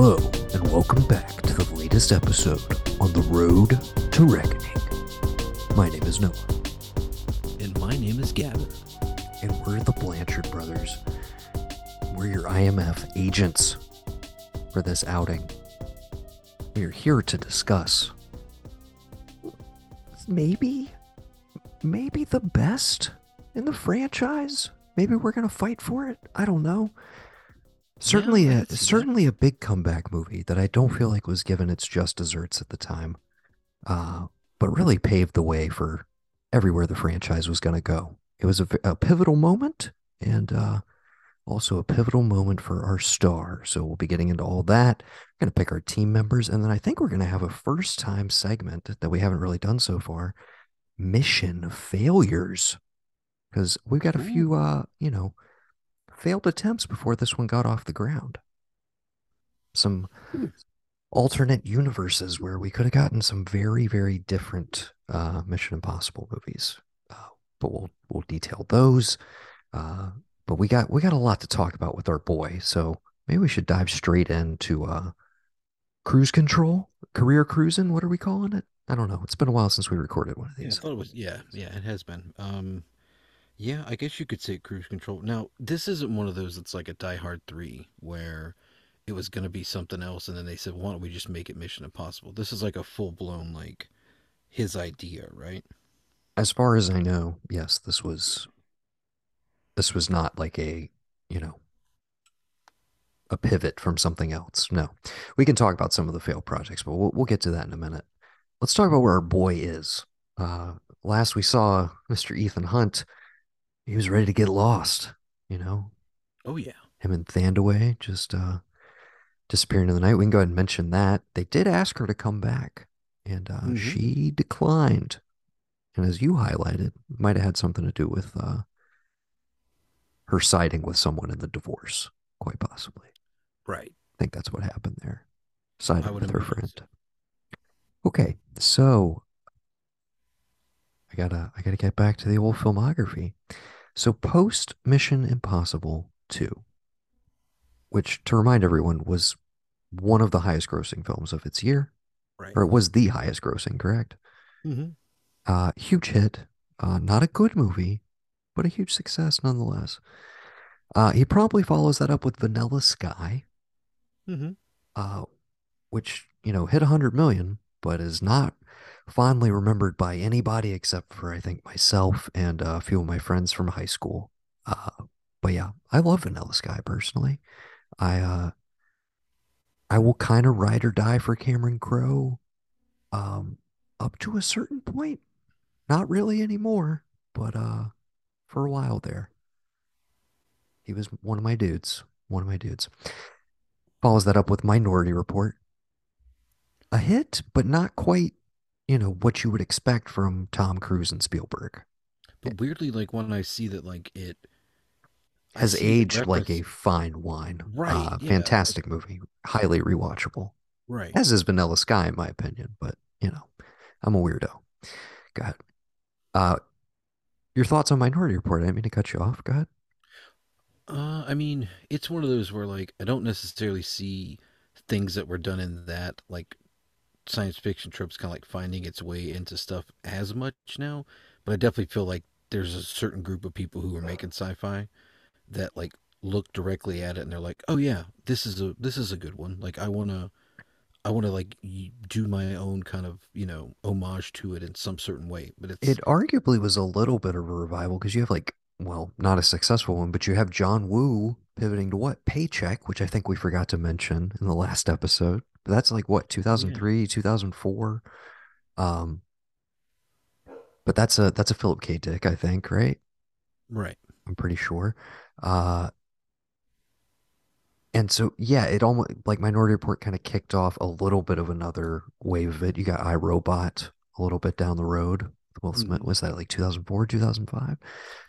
Hello, and welcome back to the latest episode on the road to reckoning. My name is Noah, And my name is Gavin. and we're the Blanchard brothers. We're your IMF agents for this outing. We are here to discuss maybe, maybe the best in the franchise. Maybe we're gonna fight for it. I don't know. Certainly, I a can see that. certainly a big comeback movie that I don't feel like was given its just desserts at the time, uh, but really paved the way for everywhere the franchise was going to go. It was a pivotal moment, and uh, also a pivotal moment for our star. So we'll be getting into all that. We're going to pick our team members, and then I think we're going to have a first time segment that we haven't really done so far: mission failures, because we've got a few, uh, you know failed attempts before this one got off the ground. Some alternate universes where we could have gotten some very, very different uh, Mission Impossible movies. Uh, but we'll we'll detail those. Uh, but we got we got a lot to talk about with our boy, so maybe we should dive straight into uh, cruise control, career cruising. What are we calling it? I don't know. It's been a while since we recorded one of Yeah, these. thought it was. Yeah, yeah, it has been. Um, yeah, I guess you could say cruise control. Now, this isn't one of those that's like a Die Hard 3 where it was going to be something else and then they said, why don't we just make it Mission Impossible? This is like a full blown, like, his idea, right? As far as I know, yes, this was this was not like a you know a pivot from something else. No, we can talk about some of the failed projects, but we'll we'll get to that in a minute. Let's talk about where our boy is. Uh, last we saw Mr. Ethan Hunt, he was ready to get lost. You know, Oh, yeah. him and Thandiwe just uh, disappearing in the night. We can go ahead and mention that they did ask her to come back, and uh, Mhm. she declined. And as you highlighted, might have had something to do with uh, her siding with someone in the divorce, quite possibly. Right. I think that's what happened there. Siding with her friend. Okay, so I gotta I gotta get back to the old filmography. So post Mission Impossible 2, which to remind everyone was one of the highest grossing films of its year, Right. or it was the highest grossing, correct? hmm Uh, huge hit. Uh, not a good movie, but a huge success nonetheless. Uh, he promptly follows that up with Vanilla Sky, hmm uh, which you know hit 100 million, but is not fondly remembered by anybody except for I think myself and uh, a few of my friends from high school. Uh, but yeah, I love Vanilla Sky personally. I uh, I will kind of ride or die for Cameron Crowe, um, up to a certain point. Not really anymore, but uh, for a while there, he was one of my dudes. One of my dudes. Follows that up with Minority Report. A hit, but not quite, you know, what you would expect from Tom Cruise and Spielberg. But weirdly, like, when I see that, like, it I Has aged like a fine wine. Right, Uh, yeah, fantastic movie. Highly rewatchable. Right. As is Vanilla Sky, in my opinion, but you know, I'm a weirdo. Go ahead. Uh, your thoughts on Minority Report? I didn't mean to cut you off. Go ahead. Uh, I mean, it's one of those where like I don't necessarily see things that were done in that like science fiction tropes kind of like finding its way into stuff as much now, but I definitely feel like there's a certain group of people who are making sci-fi that like look directly at it and they're like, "Oh yeah, this is a this is a good one." Like I want to I want to like do my own kind of, you know, homage to it in some certain way, but it's It arguably was a little bit of a revival because you have like, well, not a successful one, but you have John Woo pivoting to what? Paycheck, which I think we forgot to mention in the last episode. But that's like what, 2003, 2004. Um, but that's a that's a Philip K. Dick, I think, right? right. I'm pretty sure. Uh, and so yeah, it almost like Minority Report kind of kicked off a little bit of another wave of it. You got I, Robot a little bit down the road. Will Smith Mhm. was that like 2004, 2005?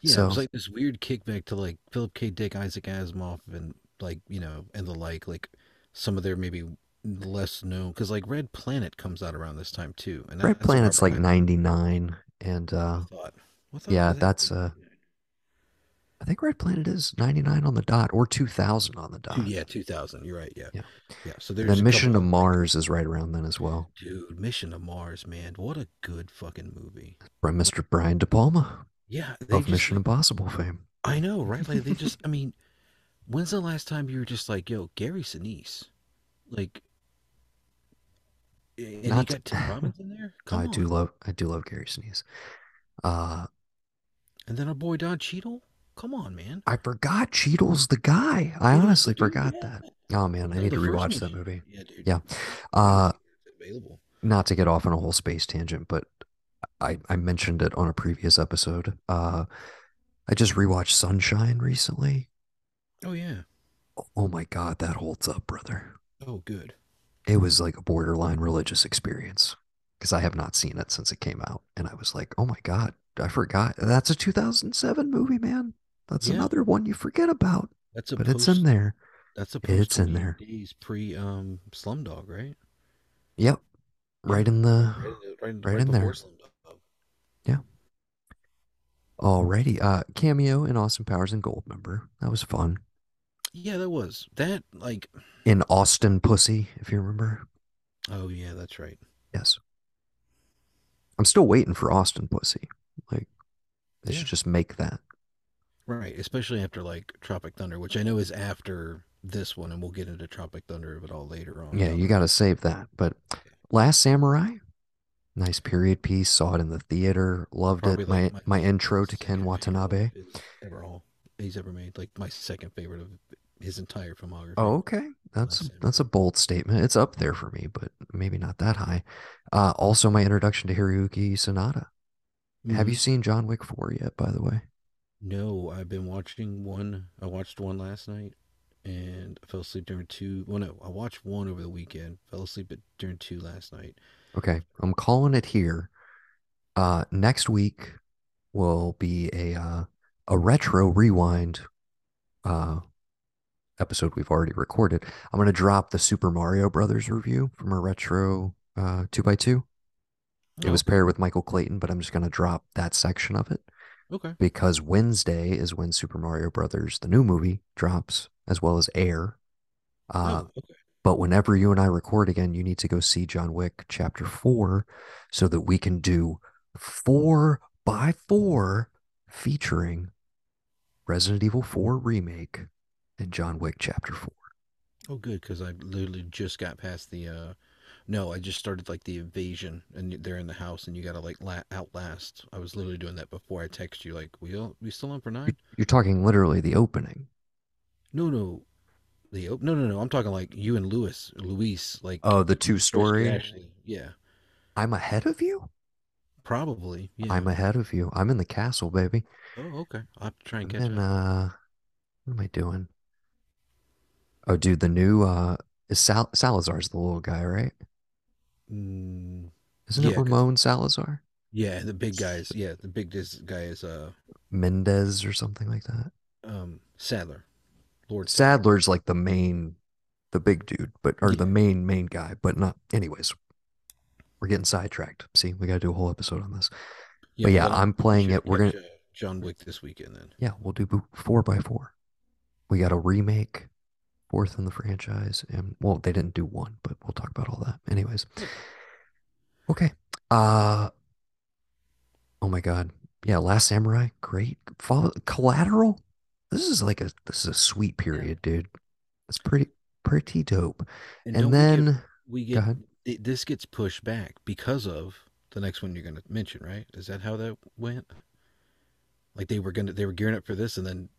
Yeah, So- it was like this weird kickback to like Philip K. Dick, Isaac Asimov, and like you know, and the like. Like some of their maybe less known because like Red Planet comes out around this time too. And that- Red Planet's like 99 and uh. What the- yeah, that- that's uh I think Red Planet is 99 on the dot or 2000 on the dot. yeah, 2000. You're right. Yeah. Yeah. Yeah. So there's then Mission to Mars is right around then as well. dude, Mission to Mars, man. What a good fucking movie. By Mr. Brian De Palma Yeah. They of just, Mission Impossible fame. I know, right? Like, they just, I mean, when's the last time you were just like, yo, Gary Sinise? Like, and Not got Tim Robbins in there? Come I do love I do love Gary Sinise. Uh And then our boy Don Cheadle? Come on, man. I forgot Cheadle's the guy. I is, honestly dude. forgot Yeah. that. Oh man, I No, need to rewatch that movie. Yeah, dude. Yeah. Uh gotta see if it's available. not to get off on a whole space tangent, but I I mentioned it on a previous episode. Uh I just rewatched Sunshine recently. Oh, yeah. Oh my god, that holds up, brother. Oh, good. It was like a borderline religious experience because I have not seen it since it came out and I was like, "Oh my god, I forgot. That's a 2007 movie, man. That's Yeah. another one you forget about." That's a But it's in there. That's a It's in there. days pre um Slumdog, right? Yep. Right in the Right, in right, right right in there. Slumdog. Yeah. Alrighty. Uh cameo in Austin Powers and Goldmember. That was fun. Yeah, that was that. Like, In Austin Pussy, if you remember. oh yeah, that's right. Yes. I'm still waiting for Austin Pussy. Like they Yeah. should just make that. Right, especially after like Tropic Thunder, which I know is after this one, and we'll get into Tropic Thunder of it all later on. Yeah, you got to save that. But Last Samurai, nice period piece. Saw it in the theater. Loved Probably it. My like my intro to Ken Watanabe. ever all he's ever made. Like my second favorite of his entire filmography. Oh, okay. That's a, that's a bold statement. It's up there for me, but maybe not that high. Uh, also, my introduction to Hiroyuki Sanada. Have you Mhm. seen John Wick 4 yet, by the way? No, I've been watching one. I watched one last night, and I fell asleep during two. Well, no, I watched one over the weekend. Fell asleep during two last night. Okay, I'm calling it here. Uh, next week will be a uh, a retro rewind uh, episode we've already recorded. I'm going to drop the Super Mario Brothers review from a retro uh, 2x2. It Oh, was paired with Michael Clayton, but I'm just going to drop that section of it Okay. because Wednesday is when Super Mario Brothers, the new movie, drops, as well as Air. Uh, oh, okay. but whenever you and I record again, you need to go see John Wick Chapter 4 so that we can do four by four featuring Resident Evil 4 Remake and John Wick Chapter 4. Oh, good, because I literally just got past the. uh No, I just started like the invasion, and they're in the house, and you gotta like la- outlast. I was literally doing that before I text you. Like, we all, we still on for nine? You're talking literally the opening. No, no, the op- no, no, no. I'm talking like you and Lewis, Luis, like Oh, the two story. Ashley. Yeah, I'm ahead of you? probably. Yeah. I'm ahead of you. I'm in the castle, baby. Oh, okay. I'll have to try and I'm catch in, up. uh, what am I doing? Oh, dude, the new, uh, is Sal- Salazar's the little guy, right? Mm, Isn't Yeah, it Ramon Salazar? yeah, the big guys. Yeah, the big guy is uh Mendez or something like that. um Sadler, Lord Sadler. Sadler's like the main, the big dude, but or the main main guy, but not. Anyways, we're getting sidetracked. See, we got to do a whole episode on this. but yeah, I'll I'm playing it. We're gonna, John Wick this weekend then. yeah, we'll do four by four. We got a remake, fourth in the franchise, and well, they didn't do one, but we'll talk about all that. Anyways, okay. Uh, oh my God, yeah, Last Samurai, great. Follow Collateral. This is like a this is a sweet period, dude. It's pretty pretty dope. And, And then we get we get this gets pushed back because of the next one you're going to mention, right? Is that how that went? Like they were gonna they were gearing up for this, and then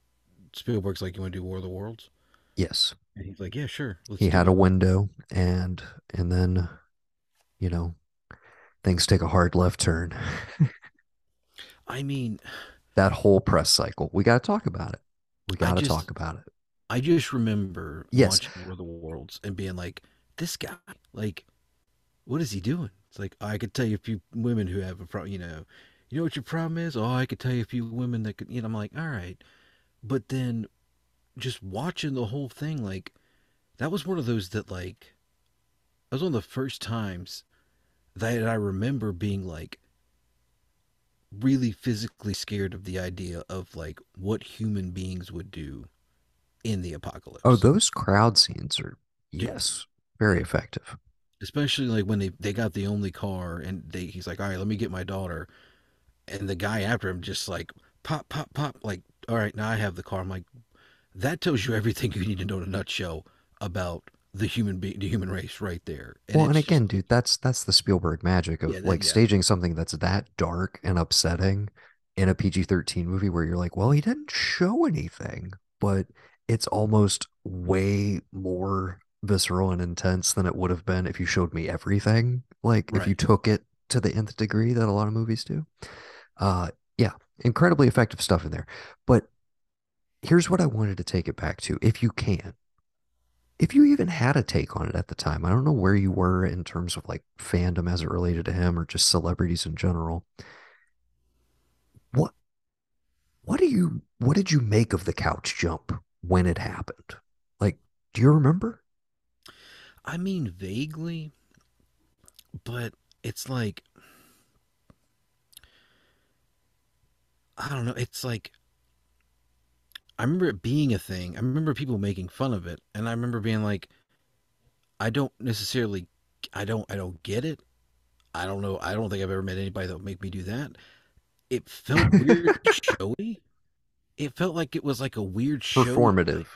Spielberg's like, "You want to do War of the Worlds?" Yes, And he's like, "Yeah, sure, let's he had it." a window, and and then, you know, things take a hard left turn. I mean, that whole press cycle. We got to talk about it. We got to talk about it. I just remember Yes. watching War of the Worlds and being like, "This guy, like, what is he doing?" It's like I could tell you a few women who have a problem. You know, you know what your problem is? Oh, I could tell you a few women that could. You know, I'm like, all right, but then just watching the whole thing, like, that was one of those that like, that was one of the first times that I remember being like, really physically scared of the idea of like what human beings would do in the apocalypse. Oh, those crowd scenes are, yes, very effective. especially like when they they got the only car and they he's like, "All right, let me get my daughter." And the guy after him just like pop pop pop like, "All right, now I have the car." I'm like, that tells you everything you need to know in a nutshell about the human be- the human race right there. And Well, and again, dude, that's that's the Spielberg magic yeah, of that like yeah, staging something that's that dark and upsetting in a PG-13 movie where you're like, well, he didn't show anything, but it's almost way more visceral and intense than it would have been if you showed me everything. Like if you took it to the nth degree that a lot of movies do. Uh, yeah, incredibly effective stuff in there. But here's what I wanted to take it back to, if you can if you even had a take on it at the time. I don't know where you were in terms of like fandom as it related to him or just celebrities in general. What what do you what did you make of the couch jump when it happened? Like, do you remember? I mean vaguely, but it's like I don't know. It's like I remember it being a thing. I remember people making fun of it, and I remember being like, I don't necessarily, I don't, I don't get it. I don't know. I don't think I've ever met anybody that would make me do that. It felt weird, showy. It felt like it was like a weird Performative,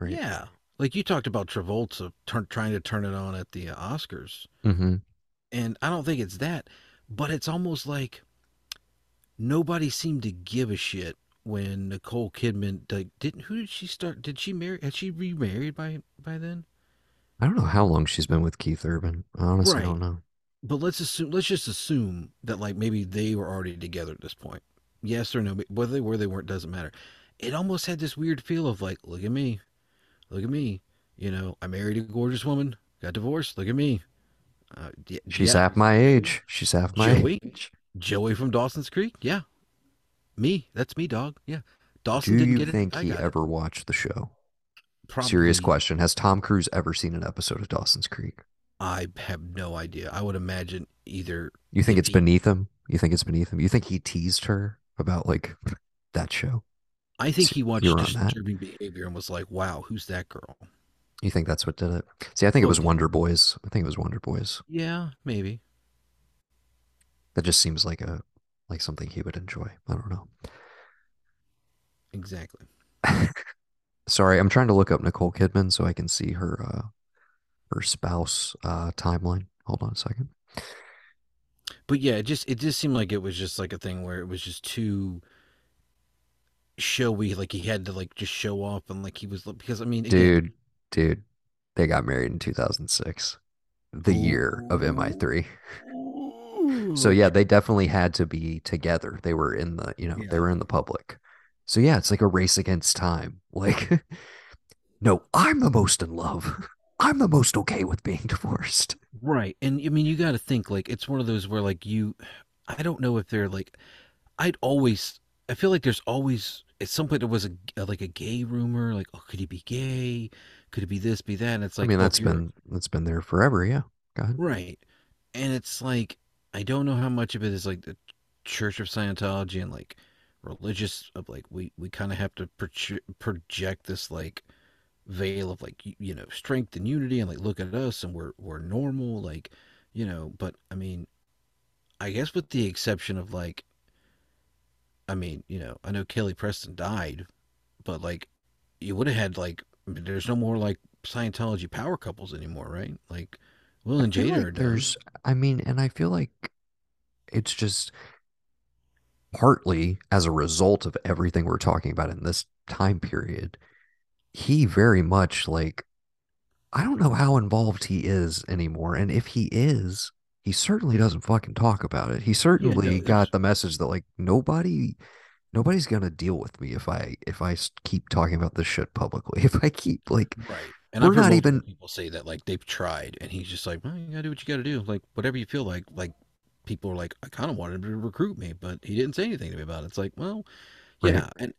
right? Yeah, like you talked about Travolta turn, trying to turn it on at the uh, Oscars, Mm-hmm. and I don't think it's that, but it's almost like nobody seemed to give a shit when Nicole Kidman like didn't. Who did she start? Did she marry? Had she remarried by by then? I don't know how long she's been with Keith Urban. I honestly Right. don't know. But let's assume. Let's just assume that like maybe they were already together at this point. Yes or no? Whether they were, they weren't doesn't matter. It almost had this weird feel of like, look at me, look at me. You know, I married a gorgeous woman, got divorced. Look at me. Uh, yeah, She's yeah, half my age. She's half my Joey, age. Joey from Dawson's Creek. Yeah, me. That's me, dog. Yeah. Do Dawson didn't you get it. think he got it. ever watched the show? Serious question. Has Tom Cruise ever seen an episode of Dawson's Creek? I have no idea. I would imagine either You think it's beneath him? You think it's beneath him? You think he teased her about like that show? I think See, he watched on that. Disturbing Behavior and was like, "Wow, who's that girl?" You think that's what did it? See, I think it was Wonder Boys. I think it was Wonder Boys. yeah, maybe That just seems like a like something he would enjoy. I don't know. exactly. Sorry, I'm trying to look up Nicole Kidman so I can see her uh her spouse uh timeline. Hold on a second. But yeah, it just it just seemed like it was just like a thing where it was just too showy. Like he had to like just show off and like he was because I mean again, Dude, dude, they got married in 2006, the year of ooh, So yeah, they definitely had to be together. They were in the, you know, they were in the public. So yeah, it's like a race against time. Like, no, I'm the most in love. I'm the most okay with being divorced. right. And I mean you got to think like it's one of those where like you, I don't know if they're like I'd always I feel like there's always at some point there was a a- uh, like a gay rumor like oh could he be gay could it be this be that and it's like, I mean, well that's if been that's been there forever. Yeah. Go ahead. right and it's like I don't know how much of it is like the Church of Scientology and like religious of like we we kind of have to proje- project this like veil of like you, you know strength and unity and like look at us and we're we're normal like you know but I mean I guess with the exception of like I mean you know I know Kelly Preston died but like you would have had like there's no more like Scientology power couples anymore, right? Like Will and Jada like there's, I mean, and I feel like it's just partly as a result of everything we're talking about in this time period. He very much like I don't know how involved he is anymore. And if he is, he certainly doesn't fucking talk about it. He Yeah, certainly no, got the message that like nobody nobody's gonna deal with me if I if I keep talking about this shit publicly. If I keep like right. And we're not even people say that like they've tried, and he's just like, well, you gotta do what you gotta do, like whatever you feel like. Like people are like, I kind of wanted him to recruit me, but he didn't say anything to me about it. It's like, well, right. yeah. And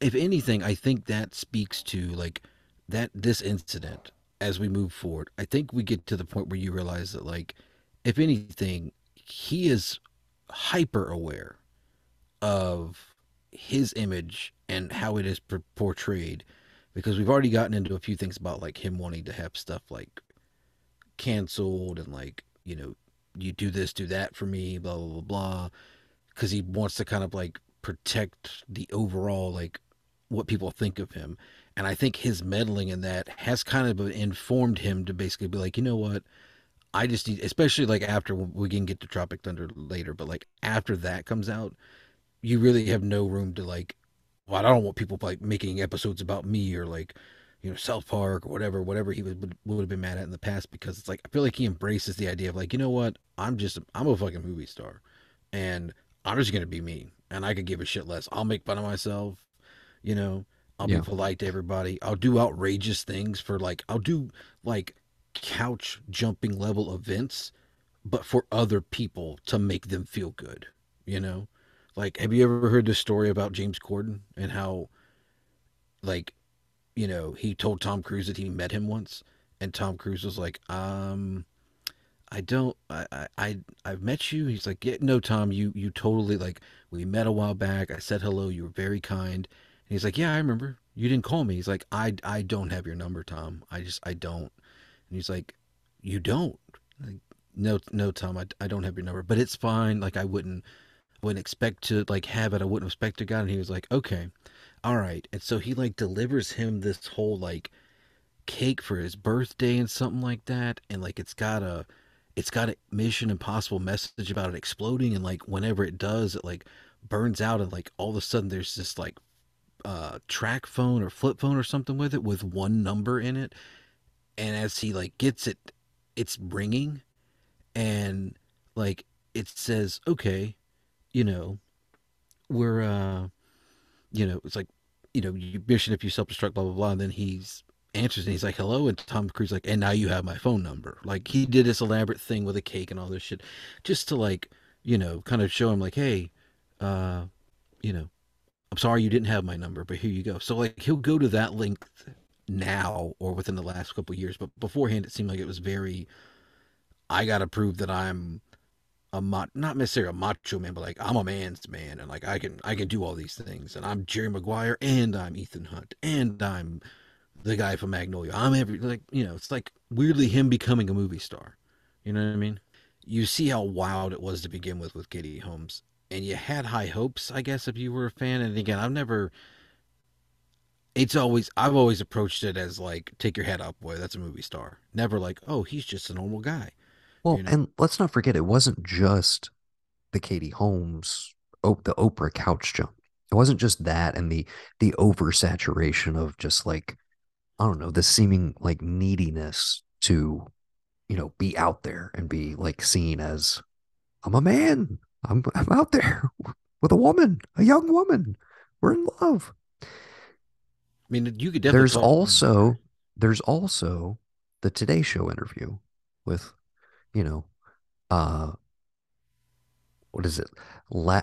if anything, I think that speaks to like that this incident as we move forward. I think we get to the point where you realize that like, if anything, he is hyper aware of his image and how it is portrayed because we've already gotten into a few things about like him wanting to have stuff like canceled and like you know you do this do that for me blah blah blah blah because he wants to kind of like protect the overall like what people think of him. And i think his meddling in that has kind of informed him to basically be like you know what? I just need especially like after we can get to tropic thunder later but like after that comes out you really have no room to like well, I don't want people like making episodes about me or like you know South Park or whatever whatever he would would have been mad at in the past because it's like I feel like he embraces the idea of like you know what? I'm just I'm a fucking movie star and I'm just gonna be me and I could give a shit less. I'll make fun of myself you know? I'll yeah. be polite to everybody. I'll do outrageous things for like I'll do like couch jumping level events but for other people to make them feel good you know like, have you ever heard the story about James Corden and how, like, you know, he told Tom Cruise that he met him once, and Tom Cruise was like, um, I don't, I, I, I've met you. He's like, yeah, no, Tom, you, you totally like, we met a while back. I said hello. You were very kind. And he's like, yeah, I remember. You didn't call me. He's like, I, I don't have your number, Tom. I just, I don't. And he's like, you don't. Like, no, no, Tom, I, I don't have your number, but it's fine. Like, I wouldn't wouldn't expect to like have it. I wouldn't expect to got. And he was like, okay, all right. And so he like delivers him this whole like cake for his birthday and something like that. And like it's got a it's got a Mission Impossible message about it exploding. And like whenever it does, it like burns out. And like all of a sudden there's this like uh track phone or flip phone or something with it with one number in it. And as he like gets it, it's ringing and like it says, okay, you know, we're, uh, you know, it's like, you know, you mission if you self destruct, blah, blah, blah. And then he's answers and he's like, hello. And Tom Cruise, like, and now you have my phone number. Like, he did this elaborate thing with a cake and all this shit just to, like, you know, kind of show him, like, hey, uh, you know, I'm sorry you didn't have my number, but here you go. So, like, he'll go to that length now or within the last couple years. But beforehand, it seemed like it was very, I got to prove that I'm a not necessarily a macho man, but like I'm a man's man, and like I can I can do all these things, and I'm Jerry Maguire, and I'm Ethan Hunt, and I'm the guy from Magnolia. I'm every like you know, it's like weirdly him becoming a movie star. You know what I mean? You see how wild it was to begin with with Katie Holmes, and you had high hopes, I guess, if you were a fan. And again, I've never. It's always I've always approached it as like take your head up, boy. That's a movie star. Never like oh he's just a normal guy. Well, you know? and let's not forget, it wasn't just the Katie Holmes, the Oprah couch jump. It wasn't just that and the the oversaturation of just like I don't know, the seeming like neediness to, you know, be out there and be like seen as I'm a man. I'm I'm out there with a woman, a young woman. We're in love. I mean, you could definitely. There's also there's also the Today Show interview with you know, uh, what is it? La-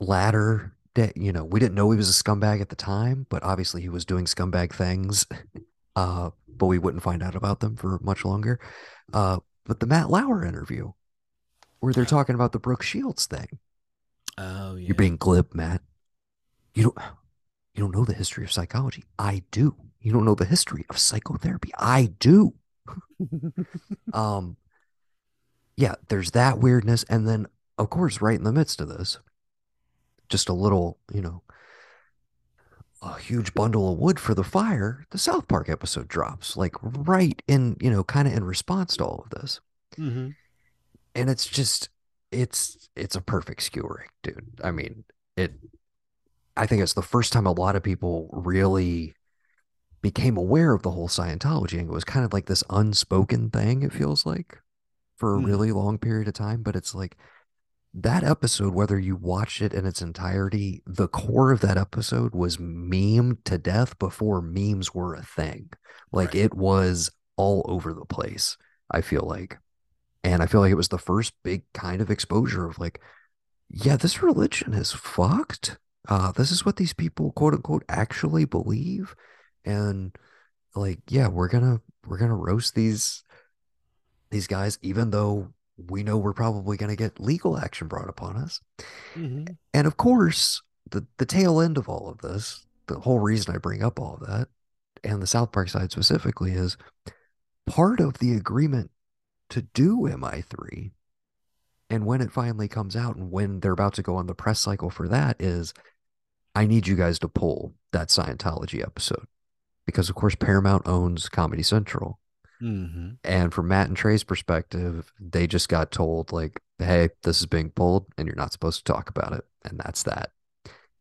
ladder that you know we didn't know he was a scumbag at the time but obviously he was doing scumbag things uh but we wouldn't find out about them for much longer. Uh but the matt lauer interview where they're talking about the brooke shields thing. Oh yeah. you're being glib matt. You don't you don't know the history of psychology. I do. You don't know the history of psychotherapy. I do um, yeah, there's that weirdness, and then of course, right in the midst of this, just a little, you know, a huge bundle of wood for the fire. The South Park episode drops, like right in, you know, kind of in response to all of this, mm-hmm. and it's just, it's it's a perfect skewering, dude. I mean, it. I think it's the first time a lot of people really became aware of the whole Scientology and it was kind of like this unspoken thing, it feels like, for a mm. really long period of time. But it's like that episode, whether you watched it in its entirety, the core of that episode was memed to death before memes were a thing. Like right. it was all over the place, I feel like. And I feel like it was the first big kind of exposure of like, yeah, this religion is fucked. Uh, this is what these people quote unquote actually believe and like yeah we're gonna we're gonna roast these these guys even though we know we're probably to get legal action brought upon us. Mm-hmm. And of course, the, the tail end of all of this, the whole reason I bring up all of that, and the South Park side specifically, is part of the agreement to do MI3 and when it finally comes out and when they're about to go on the press cycle for that is I need you guys to pull that Scientology episode because of course Paramount owns Comedy Central. Mm-hmm. And from Matt and Trey's perspective, they just got told like, "Hey, this is being pulled and you're not supposed to talk about it." And that's that.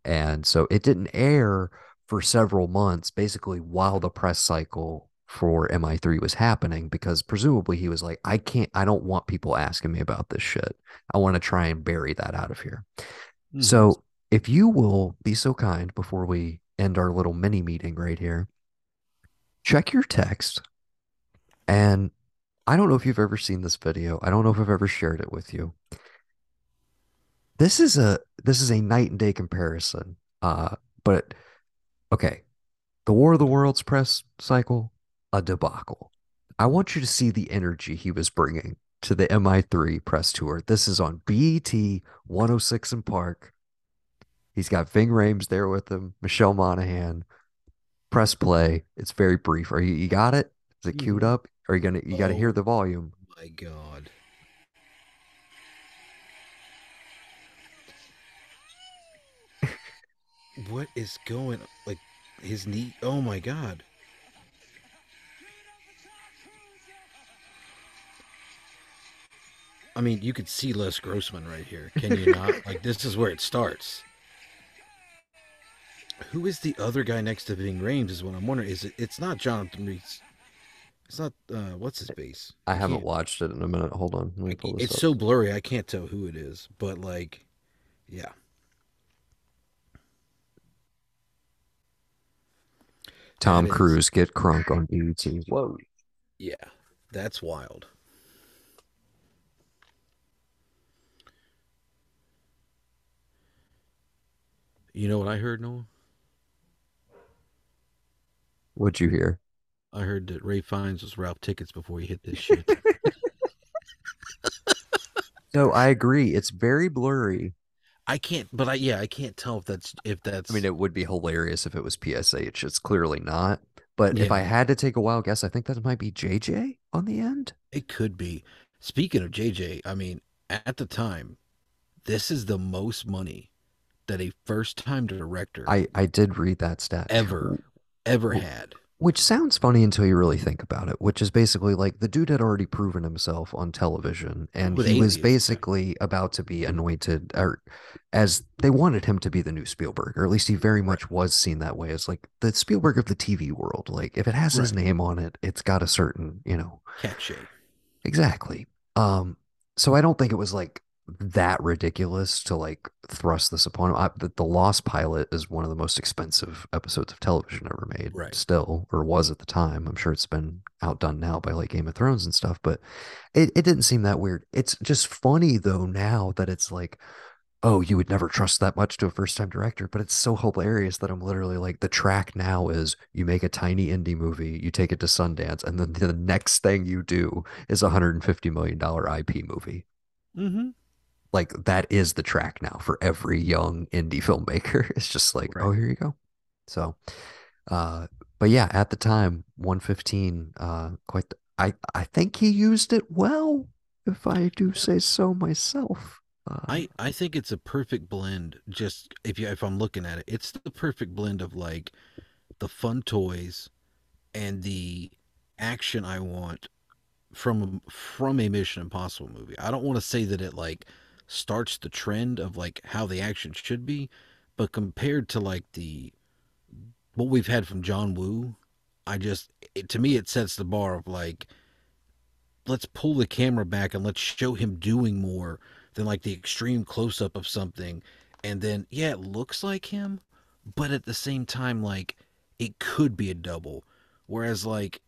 And so it didn't air for several months basically while the press cycle for MI3 was happening because presumably he was like, I can't, I don't want people asking me about this shit. I want to try and bury that out of here. Mm-hmm. So if you will be so kind before we end our little mini meeting right here, check your text. And I don't know if you've ever seen this video. I don't know if I've ever shared it with you. This is a this is a night and day comparison. Uh, but okay, the War of the Worlds press cycle a debacle. I want you to see the energy he was bringing to the MI3 press tour. This is on BET 106 in Park. He's got Ving Rhames there with him, Michelle Monaghan. Press play. It's very brief. Are you you got it? Is it queued Mhm. up? Are you gonna you gotta Oh. hear the volume? My God. what is going like his knee? Oh my God. I mean, you could see Les Grossman right here. Can you not? like this is where it starts. Who is the other guy next to Ving Rhames? Is what I'm wondering. Is it? It's not Jonathan Rhys. It's not. Uh, what's his face? I haven't watched it in a minute. Hold on. Let me pull this It's up. so blurry. I can't tell who it is. But like, yeah. Tom Cruise get crunk on BET. Whoa. Yeah, that's wild. You know what I heard, Noah? What'd you hear? I heard that Ray Fiennes was Ralph Tickets before he hit this shit. No, I agree. It's very blurry. I can't, but I yeah, I can't tell if that's if that's. I mean, it would be hilarious if it was PSH. It's clearly not. But if I had to take a wild guess, I think that might be JJ on the end. it could be. Speaking of JJ, I mean, at the time, this is the most money that a first-time director I, I did read that stat. ever ever had. Which sounds funny until you really think about it, which is basically like the dude had already proven himself on television and With he was basically about to be anointed or as they wanted him to be the new Spielberg, or at least he very much was seen that way as like the Spielberg of the TV world. Like if it has his name on it, it's got a certain, you know, Cachet. Exactly. Um, so I don't think it was like that ridiculous to like thrust this upon him. I, the, the Lost Pilot is one of the most expensive episodes of television ever made, Right. still, or was at the time. I'm sure it's been outdone now by like Game of Thrones and stuff, but it, it didn't seem that weird. It's just funny though now that it's like, oh, you would never trust that much to a first time director, but it's so hilarious that I'm literally like, the track now is you make a tiny indie movie, you take it to Sundance, and then the next thing you do is a $150 million IP movie. Mm-hmm. Like, that is the track now for every young indie filmmaker. It's just like, oh, here you go. So, uh, but yeah, at the time, 115, uh, quite, the- I, I think he used it well, if I do say so myself. Uh, I I think it's a perfect blend. Just if you if I'm looking at it, it's the perfect blend of like the fun toys and the action I want from from a Mission Impossible movie. I don't want to say that it like starts the trend of like how the action should be, but compared to like the what we've had from John Woo, I just it, to me it sets the bar of like let's pull the camera back and let's show him doing more than like the extreme close up of something. And then yeah it looks like him but at the same time like it could be a double. Whereas like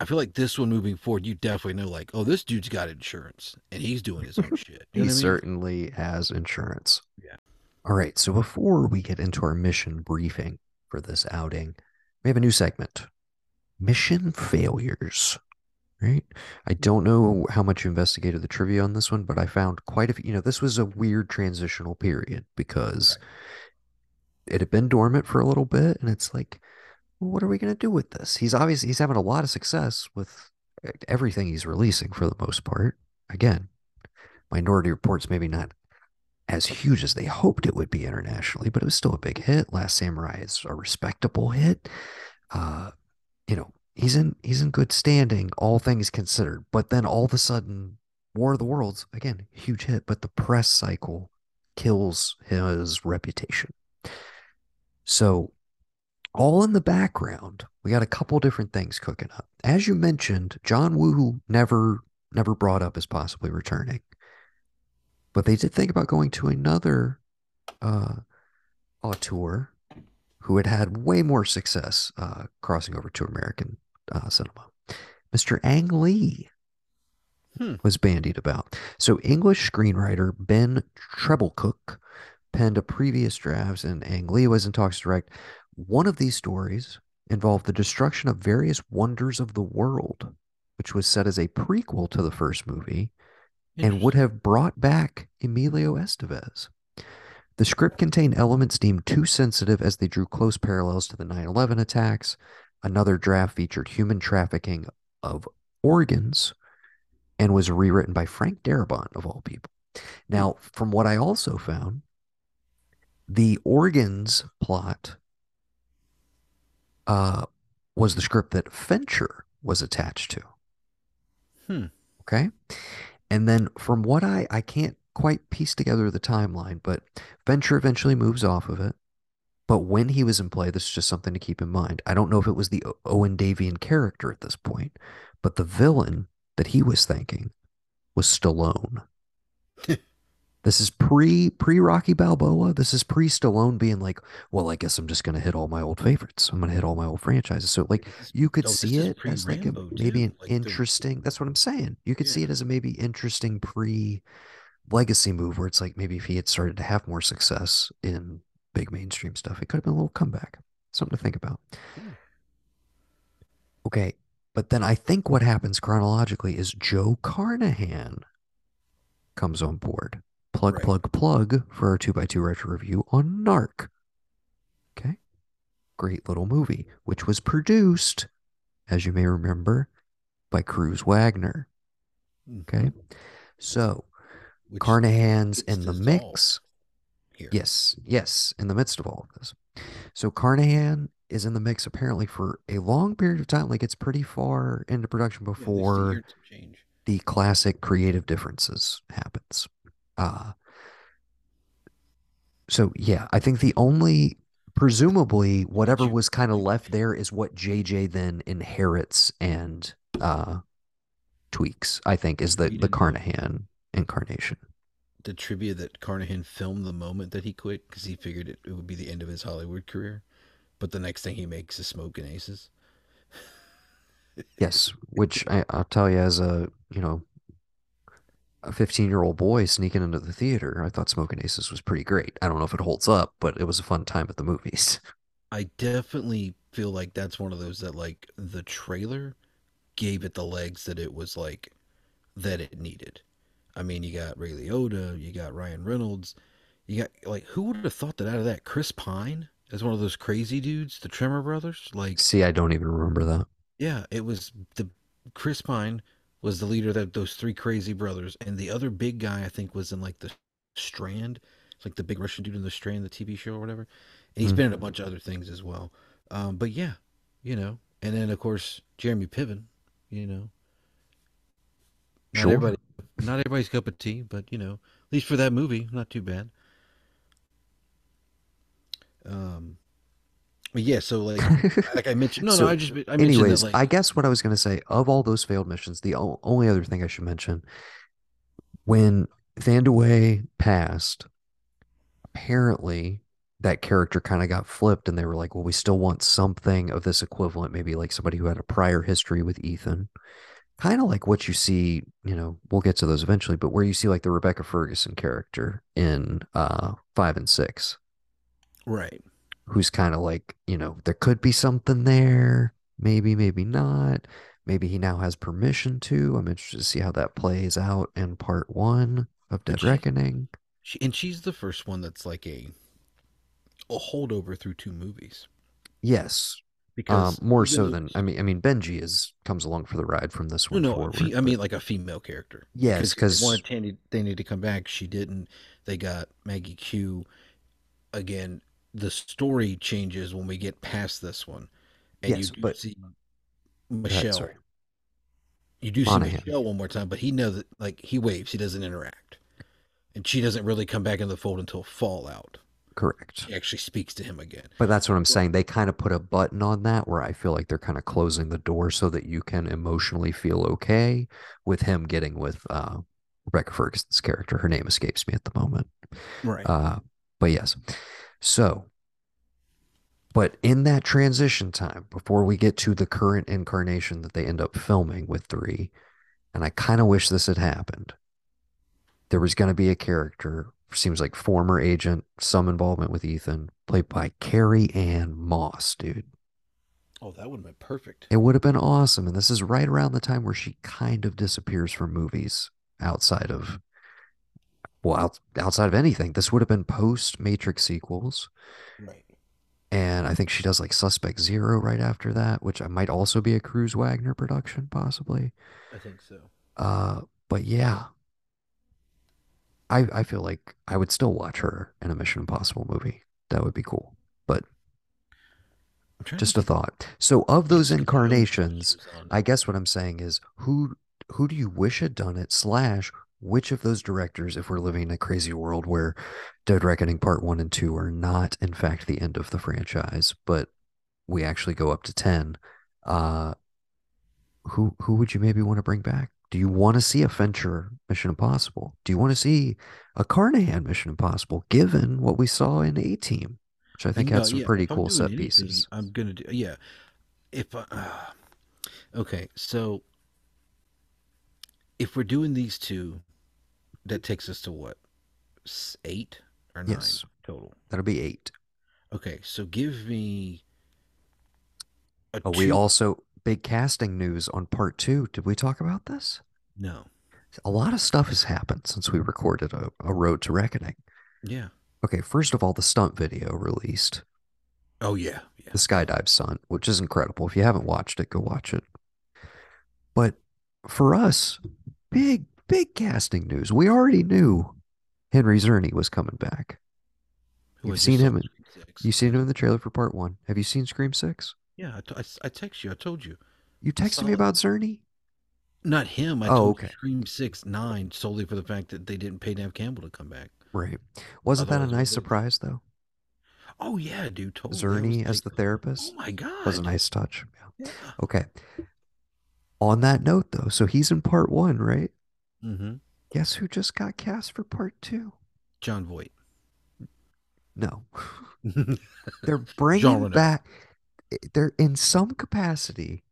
i feel like this one moving forward you definitely know like oh this dude's got insurance and he's doing his own shit He you know what I mean? certainly has insurance. Yeah. All right. So before we get into our mission briefing for this outing, we have a new segment Mission Failures. right? I don't know how much you investigated the trivia on this one, but I found quite a few. You know, this was a weird transitional period because Right. it had been dormant for a little bit, and it's like, what are we going to do with this? He's obviously he's having a lot of success with everything he's releasing for the most part. Again, Minority Report's maybe not as huge as they hoped it would be internationally, but it was still a big hit. Last Samurai is a respectable hit. Uh, you know, he's in he's in good standing, all things considered. But then all of a sudden, War of the Worlds, again, huge hit, but the press cycle kills his reputation. So all in the background, we got a couple different things cooking up. As you mentioned, John Woo never never brought up as possibly returning, but they did think about going to another uh, auteur who had had way more success uh, crossing over to American uh, cinema. Mr. Ang Lee Hmm. was bandied about. So English screenwriter Ben Trebilcook penned a previous draft, and Ang Lee was in talks to direct. One of these stories involved the destruction of various wonders of the world, which was set as a prequel to the first movie and would have brought back Emilio Estevez. The script contained elements deemed too sensitive as they drew close parallels to the 9 11 attacks. Another draft featured human trafficking of organs and was rewritten by Frank Darabont, of all people. Now, from what I also found, the organs plot uh, was the script that Fincher was attached to. Hmm. Okay. And then from what I, I can't quite piece together the timeline, but Fincher eventually moves off of it. But when he was in play, this is just something to keep in mind. I don't know if it was the Owen Davian character at this point, but the villain that he was thinking was Stallone. This is pre pre Rocky Balboa. This is pre Stallone being like, well, I guess I'm just gonna hit all my old favorites. I'm gonna hit all my old franchises. So like you could oh, see it as like a maybe an Like the interesting. That's what I'm saying. You could see it as a maybe interesting pre legacy move where it's like maybe if he had started to have more success in big mainstream stuff, it could have been a little comeback. Something to think about. Hmm. Okay, but then I think what happens chronologically is Joe Carnahan comes on board. Plug, Right. plug, plug for our 2x2 retro review on Narc. Okay. Great little movie, which was produced, as you may remember, by Cruise Wagner. Hmm. Okay. So Which Carnahan's in the mix. here. Yes, yes, in the midst of all of this. So Carnahan is in the mix apparently for a long period of time, like it's pretty far into production Yeah, at least a year before change. the classic creative differences happens. Uh so yeah, I think the only presumably whatever was kind of left there is what JJ then inherits and uh tweaks, I think, is the the Carnahan incarnation. the trivia that Carnahan filmed the moment that he quit because he figured it, it would be the end of his Hollywood career. But the next thing he makes is Smokin' Aces. Yes, which I, I'll tell you as a, you know, a 15 year old boy sneaking into the theater, I thought Smokin' Aces was pretty great. I don't know if it holds up, but it was a fun time at the movies. I definitely feel like that's one of those that like the trailer gave it the legs that it was like that it needed. I mean, you got Ray Liotta, you got Ryan Reynolds, you got like who would have thought that out of that Chris Pine as one of those crazy dudes, the Tremor brothers? Like, See, I don't even remember that. yeah, it was the Chris Pine was the leader of that those three crazy brothers, and the other big guy I think was in like the Strain, like the big Russian dude in the Strain, the TV show or whatever. And he's Hmm. been in a bunch of other things as well. Um, but yeah, you know, and then of course Jeremy Piven, you know, not Sure. everybody, not everybody's cup of tea, but you know, at least for that movie, not too bad. Um, yeah, so like, like I mentioned, no, no, I just I mentioned that anyways, I guess what I was going to say of all those failed missions, the o- only other thing I should mention when Thandiwe passed, apparently that character kind of got flipped and they were like, well, we still want something of this equivalent, maybe like somebody who had a prior history with Ethan. Kind of like what you see, you know, we'll get to those eventually, but where you see like the Rebecca Ferguson character in uh five and six, right, who's kind of like, you know, there could be something there, maybe, maybe not. maybe he now has permission to. I'm interested to see how that plays out in part one of Dead she, Reckoning. she and she's the first one that's like a a holdover through two movies Yes, um, because more so than I mean. I mean, Benji is comes along for the ride from this one no forward, fe- I mean like a female character yes, because wanted Tandy Danny to come back she didn't they got Maggie Q again the story changes when we get past this one and you yes, do but see go ahead, sorry, Michelle you do see Michelle one more time but he knows that like he waves he doesn't interact and she doesn't really come back in the fold until Fallout correct. she actually speaks to him again But that's what I'm saying. They kind of put a button on that where I feel like they're kind of closing the door so that you can emotionally feel okay with him getting with uh, Rebecca Ferguson's character. Her name escapes me at the moment. right Uh, but yes. So, but in that transition time, before we get to the current incarnation that they end up filming with three, and I kind of wish this had happened, there was going to be a character, seems like former agent, some involvement with Ethan, played by Carrie Ann Moss, dude. oh that would have been perfect It would have been awesome. And this is right around the time where she kind of disappears from movies outside of, well, out, outside of anything. This would have been post Matrix sequels. right And I think she does like Suspect Zero right after that, which might also be a Cruise Wagner production, possibly. I think so Uh, but yeah, I I feel like I would still watch her in a Mission Impossible movie. That would be cool. But I'm trying to just a thought. So of those Jessica Jones when she incarnations, I guess what I'm saying is who who do you wish had done it? Slash, which of those directors, if we're living in a crazy world where Dead Reckoning Part One and Two are not in fact the end of the franchise, but we actually go up to ten, uh, who who would you maybe want to bring back? Do you want to see a Fincher Mission Impossible? Do you want to see a Carnahan Mission Impossible? Given what we saw in A Team, which I think had some yeah, pretty cool set anything, pieces. I'm gonna do yeah. If I, uh, okay, so if we're doing these two, that takes us to what eight or nine Yes, total. that'll be eight. Okay, so give me a Oh, we also big casting news on part two. Did we talk about this? No, A lot of stuff has happened since we recorded a, a Road to Reckoning. yeah. Okay, first of all, the stunt video released, Oh yeah, yeah. the skydive stunt, which is incredible. If you haven't watched it, go watch it. But for us, big, big casting news. We already knew Henry Czerny was coming back. Who You've seen him in in, Scream Six. you've seen him in the trailer for part one. Have you seen Scream Six? Yeah, I, t- I, I text you. I told you. You texted me about Czerny? not him. I Oh, told you okay. Scream Six Nine solely for the fact that they didn't pay Nev Campbell to come back. Right. Wasn't that a nice surprise though? Oh yeah, dude. Totally. Czerny as the oh therapist my was a nice touch. Yeah. Yeah. Okay. On that note, though, so he's in part one, right? Mm-hmm. Guess who just got cast for part two? Jon Voight. No, they're bringing back. They're in some capacity,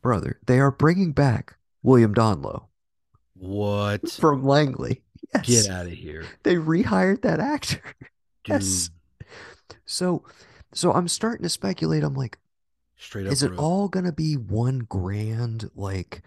brother. They are bringing back William Donloe What? from Langley. Yes. Get out of here, they rehired that actor. dude. Yes. So, so I'm starting to speculate. I'm like, Straight up is it road. all gonna be one grand like?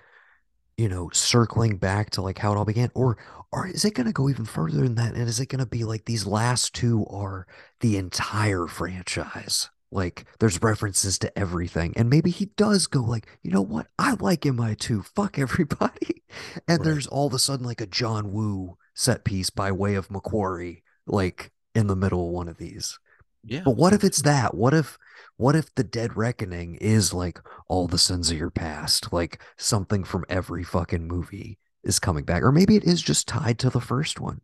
You know, circling back to like how it all began, or or is it going to go even further than that? And is it going to be like these last two are the entire franchise? Like there's references to everything, and maybe he does go like, you know what? I like MI2. Fuck everybody, and Right. there's all of a sudden like a John Woo set piece by way of McQuarrie, like in the middle of one of these. Yeah. But what if it's that? What if what if the dead reckoning is like all the sins of your past? Like something from every fucking movie is coming back. Or maybe it is just tied to the first one.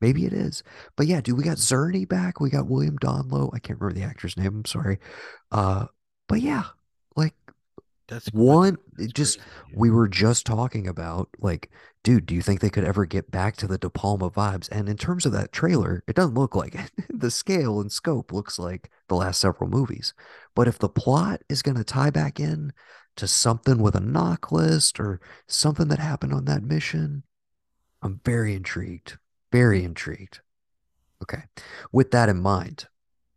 Maybe it is. But yeah, dude, we got Czerny back. We got William Donloe. I can't remember the actor's name. I'm sorry. Uh, but yeah, That's one, that's it just crazy, we were just talking about like, dude, do you think they could ever get back to the De Palma vibes? And in terms of that trailer, it doesn't look like it. the scale and scope looks like the last several movies. But if the plot is going to tie back in to something with a NOC list or something that happened on that mission, I'm very intrigued. Very intrigued. Okay. With that in mind,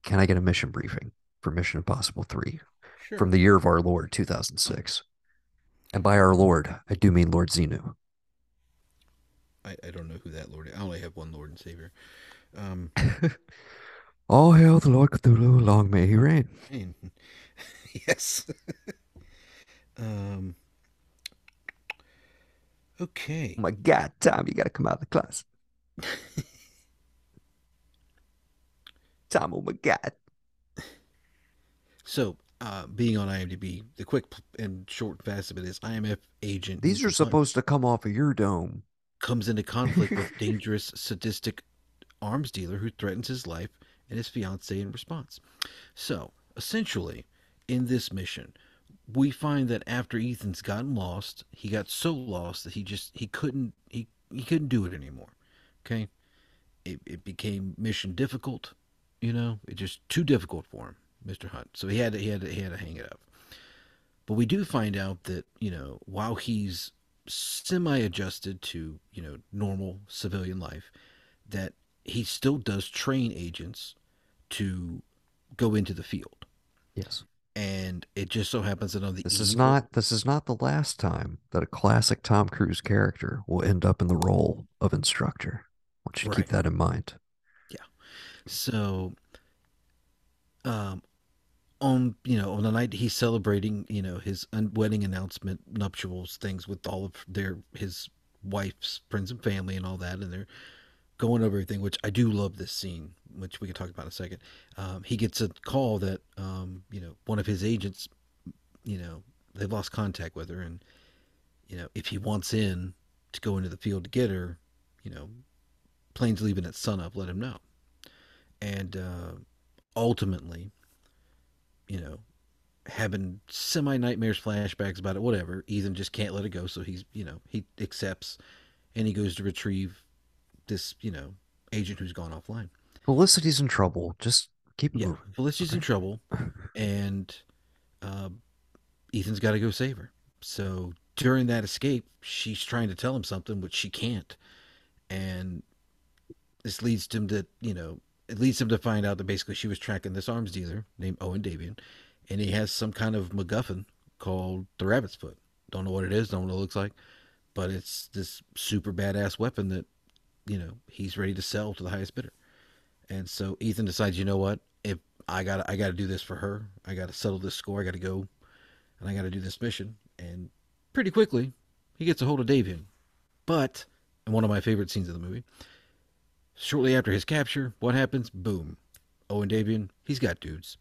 can I get a mission briefing for Mission Impossible 3 Sure. from the year of our Lord 2006? And by our Lord, I do mean Lord Xenu. I, I don't know who that Lord is. I only have one Lord and Savior. Um, All hail the Lord Cthulhu, long may he reign. yes. um, okay. Oh my God, Tom, you gotta come out of the class. Tom, oh my God. So, uh, being on IMDb, the quick and short and fast of it is IMF agent These are supposed to come off of your dome. comes into conflict with dangerous, sadistic arms dealer who threatens his life and his fiancee in response. So, essentially, in this mission, we find that after Ethan's gotten lost, he got so lost that he just he couldn't he, he couldn't do it anymore. Okay? It, it became mission difficult, you know, it just too difficult for him, Mr. Hunt. So he had to, he had to, he had to hang it up. But we do find out that, you know, while he's semi adjusted to, you know, normal civilian life, that he still does train agents to go into the field. Yes. And it just so happens that on the This is not this is not the last time that a classic Tom Cruise character will end up in the role of instructor. I want you to keep that in mind. yeah. So, um, on you know on the night he's celebrating you know his wedding announcement nuptials things with all of their his wife's friends and family and all that and they're going over everything which i do love this scene which we can talk about in a second. Um, he gets a call that um, you know one of his agents you know they've lost contact with her and you know if he wants in to go into the field to get her you know planes leaving at sunup let him know. And uh, ultimately you know having semi nightmares, flashbacks about it, whatever. Ethan just can't let it go, so he's you know he accepts and he goes to retrieve this you know agent who's gone offline. Felicity's in trouble. Just keep Yeah, moving. Felicity's in trouble, and uh, Ethan's got to go save her. So during that escape, she's trying to tell him something which she can't, and this leads to him to you know it leads him to find out that basically she was tracking this arms dealer named Owen Davian, and he has some kind of MacGuffin called the Rabbit's Foot. Don't know what it is, don't know what it looks like, but it's this super badass weapon that you know he's ready to sell to the highest bidder. And so Ethan decides, you know what? If I got I got to do this for her, I got to settle this score. I got to go and I got to do this mission. And pretty quickly, he gets a hold of Davian. But and one of my favorite scenes of the movie, shortly after his capture, what happens? Boom. Owen Davian, he's got dudes.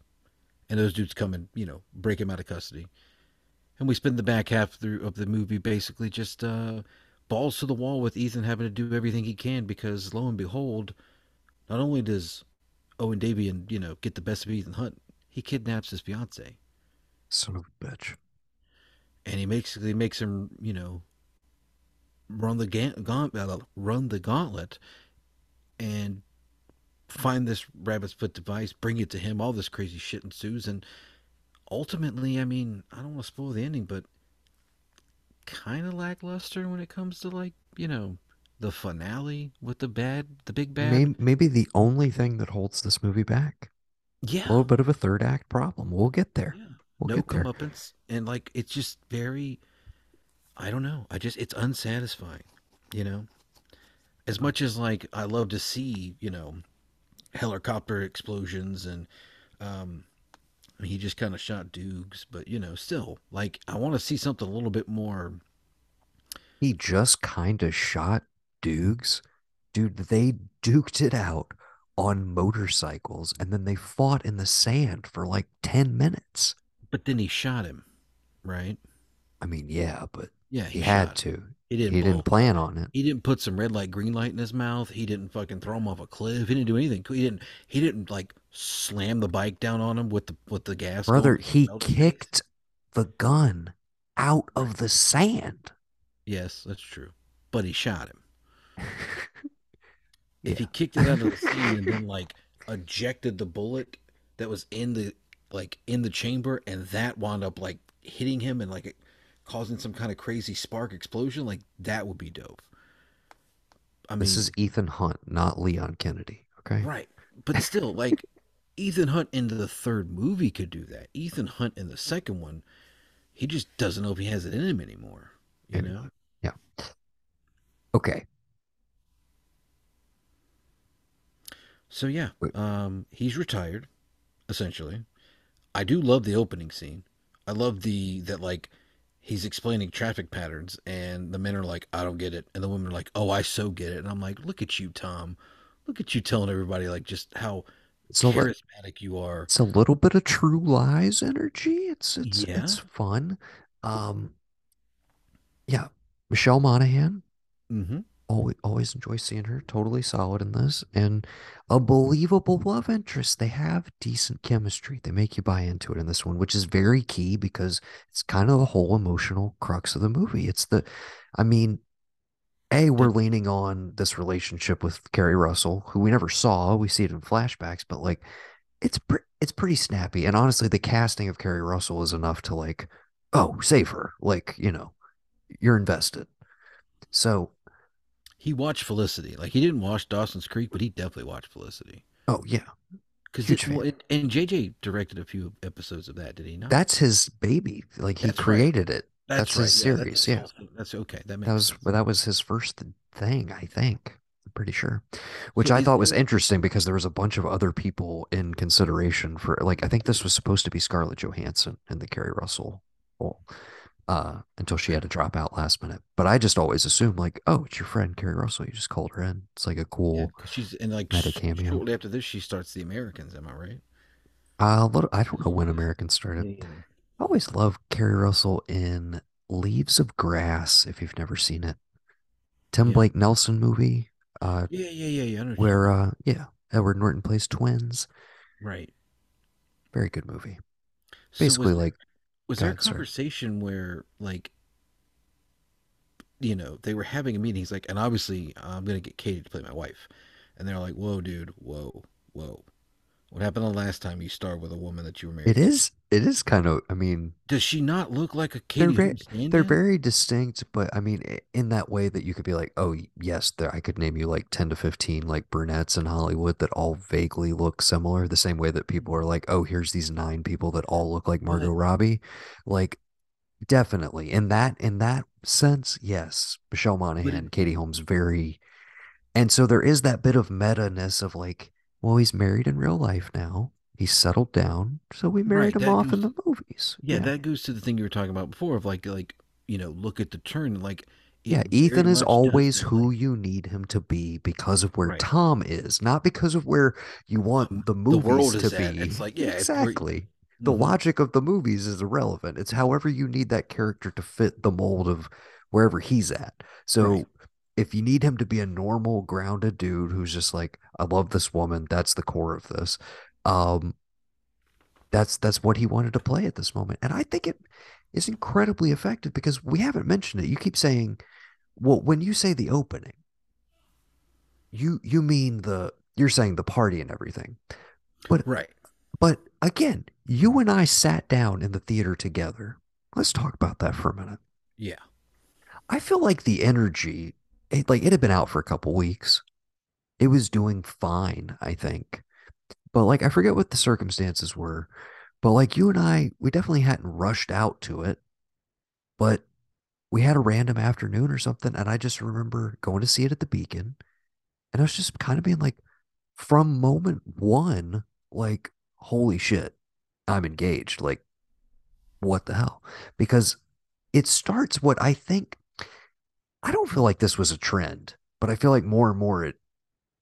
And those dudes come and, you know, break him out of custody. And we spend the back half through of the movie basically just uh, balls to the wall with Ethan having to do everything he can because lo and behold, not only does Owen Davian, you know, get the best of Ethan Hunt, he kidnaps his fiance. Son of a bitch. And he basically makes him, you know, run the gaunt, gaunt, uh, run the gauntlet and find this rabbit's foot device, bring it to him. All this crazy shit ensues, and ultimately, I mean, I don't want to spoil the ending, but kind of lackluster when it comes to like you know the finale with the bad, the big bad. Maybe, maybe the only thing that holds this movie back. Yeah, A little bit of a third act problem. We'll get there. yeah. We'll No get there. comeuppance, and like it's just very. I don't know. I just it's unsatisfying, you know. As much as like I love to see, you know, helicopter explosions and um I mean, he just kind of shot Dukes, but you know, still like I want to see something a little bit more. He just kind of shot Dukes. Dude, they duked it out on motorcycles and then they fought in the sand for like 10 minutes. But then he shot him, right? I mean, yeah, but Yeah, he he had to. He didn't He didn't plan on it. He didn't put some red light, green light in his mouth. He didn't fucking throw him off a cliff. He didn't do anything. He didn't. He didn't like slam the bike down on him with the with the gas. Brother, he melt his face. kicked the gun out of the sand. Yes, that's true. But he shot him. If he kicked it out of the scene and then like ejected the bullet that was in the like in the chamber and that wound up like hitting him and like it causing some kind of crazy spark explosion, like that would be dope. I mean, This is Ethan Hunt, not Leon Kennedy. Okay. right, but still, like Ethan Hunt in the third movie could do that. Ethan Hunt in the second one, he just doesn't know if he has it in him anymore. You know. Yeah. Okay. So yeah, um, he's retired essentially. I do love the opening scene. I love the that like he's explaining traffic patterns and the men are like, I don't get it. And the women are like, Oh, I so get it. And I'm like, Look at you, Tom. Look at you telling everybody like just how It's li- charismatic you are. it's a little bit of True Lies energy. It's it's it's fun. Um, yeah. Michelle Monaghan. Mm-hmm. Always always enjoy seeing her. Totally solid in this, and a believable love interest. They have decent chemistry. They make you buy into it in this one, which is very key because it's kind of the whole emotional crux of the movie. It's the, I mean, A, we're leaning on this relationship with Keri Russell, who we never saw. We see it in flashbacks, but like it's pre- it's pretty snappy. And honestly, the casting of Keri Russell is enough to like, oh, save her. Like, you know, you're invested. So, he watched Felicity. Like he didn't watch Dawson's Creek, but he definitely watched Felicity. oh yeah, Because huge it, fan. well, and JJ directed a few episodes of that, did he not? That's his baby. Like he That's right. created it. That's That's right. his Yeah, series. Yeah. That's okay. That That was sense. that was his first thing, I think. I'm pretty sure. Which So I thought was interesting because there was a bunch of other people in consideration for like I think this was supposed to be Scarlett Johansson in the Keri Russell role. Uh, until she had to drop out last minute. But I just always assume like, oh, it's your friend Keri Russell. You just called her in. It's like a cool because she's in like meta cameo. shortly after this, she starts the Americans. Am I right? Uh, little, I don't know when Yeah, American started. yeah, I always love Keri Russell in Leaves of Grass, if you've never seen it. Tim yeah, Blake Nelson movie, uh, yeah, yeah, yeah. yeah. I know what you're talking where uh, yeah, Edward Norton plays twins. Right. Very good movie. So Basically, was there like, was there a God, sorry. conversation where like you know they were having a meeting? He's like, and obviously I'm gonna get Katie to play my wife, and they're like, whoa, dude, whoa, whoa. What happened the last time you starred with a woman that you were It married to? is, it is kind of. I mean, Does she not look like a they're very, they're very distinct, but I mean, in that way that you could be like, oh, yes, there, I could name you like ten to fifteen like brunettes in Hollywood that all vaguely look similar. The same way that people are like, oh, here's these nine people that all look like Margot Robbie. Like, definitely in that in that sense, yes, Michelle Monaghan, Katie Holmes, very And so there is that bit of meta-ness of like, well, he's married in real life now. He's settled down. So we married right him off in the movies. yeah Yeah. that goes to the thing you were talking about before of like like you know look at the turn like Yeah. Ethan is always who like you need him to be because of where right Tom is, not because of where you want um, the the movies world to is at it's be. like yeah Exactly. The hmm logic of the movies is irrelevant. It's however you need that character to fit the mold of wherever he's at. right So if you need him to be a normal, grounded dude who's just like, I love this woman, that's the core of this. Um, that's that's what he wanted to play at this moment. And I think it is incredibly effective because we haven't mentioned it. You keep saying, well, when you say the opening, you you mean the you're saying the party and everything. But right but again, you and I sat down in the theater together. Let's talk about that for a minute. yeah I feel like the energy, it, like it had been out for a couple weeks. It was doing fine, I think. But like I forget what the circumstances were. But like you and I, we definitely hadn't rushed out to it. But we had a random afternoon or something, and I just remember going to see it at the Beacon, and I was just kind of being like, from moment one, like, holy shit, I'm engaged. Like, what the hell? Because it starts what I think I don't feel like this was a trend, but I feel like more and more it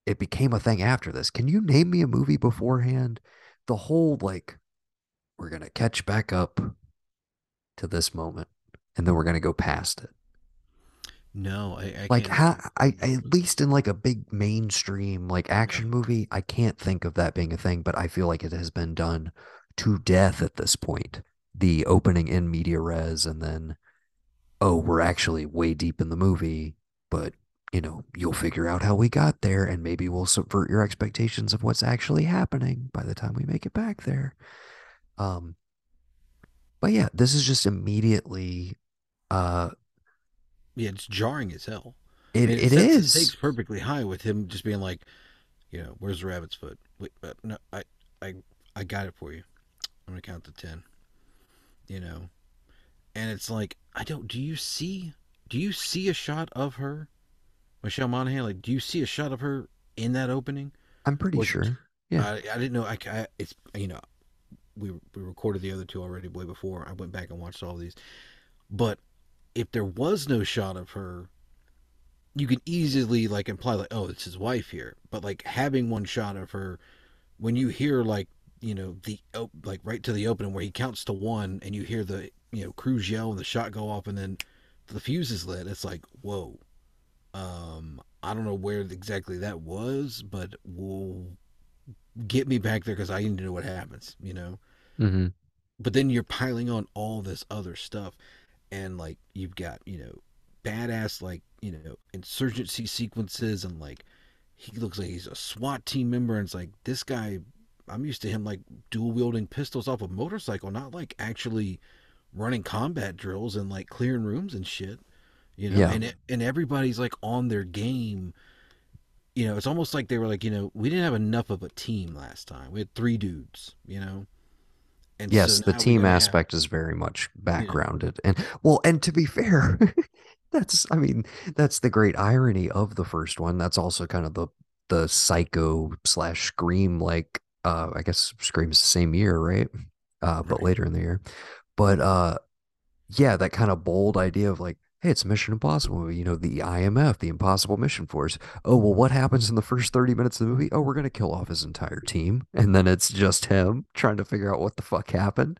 it became a thing after this. Can you name me a movie beforehand? The whole like we're gonna catch back up to this moment, and then we're gonna go past it. no i, I Like can't how I, I at least in like a big mainstream like action movie, I can't think of that being a thing, but I feel like it has been done to death at this point. The opening in media res and then oh, we're actually way deep in the movie, but you know, you'll figure out how we got there and maybe we'll subvert your expectations of what's actually happening by the time we make it back there. Um, but yeah, this is just immediately uh yeah it's jarring as hell i it mean it it sets the stakes is. perfectly high with him just being like you know where's the rabbit's foot wait but no i i i got it for you i'm gonna count to 10 you know and it's like I don't. Do you see? Do you see a shot of her, Michelle Monaghan? Like, do you see a shot of her in that opening? I'm pretty it? sure. Yeah. I, I didn't know. I, I it's you know we we recorded the other two already way before. I went back and watched all these. But if there was no shot of her, you can easily like imply like, oh, it's his wife here. But like having one shot of her, when you hear like you know the oh, like right to the opening where he counts to one, and you hear the you know Cruise yell and the shot go off, and then the fuse is lit. It's like whoa. Um, I don't know where exactly that was, but will get me back there because I need to know what happens. You know. hmm But then you're piling on all this other stuff, and like you've got you know badass like you know insurgency sequences and like he looks like he's a SWAT team member and it's like this guy I'm used to him like dual wielding pistols off a motorcycle not like actually running combat drills and like clearing rooms and shit you know Yeah. and it, and everybody's like on their game you know it's almost like they were like you know we didn't have enough of a team last time we had three dudes you know and so Yes, the team gotta have aspect is very much backgrounded. And well, and to be fair, that's I mean, that's the great irony of the first one. That's also kind of the the psycho slash scream like uh I guess Scream's the same year, right? Uh but right later in the year. But uh yeah, that kind of bold idea of like, hey, it's Mission Impossible movie, you know, the IMF, the Impossible Mission Force. Oh, well, what happens in the first 30 minutes of the movie? Oh, we're going to kill off his entire team. And then it's just him trying to figure out what the fuck happened.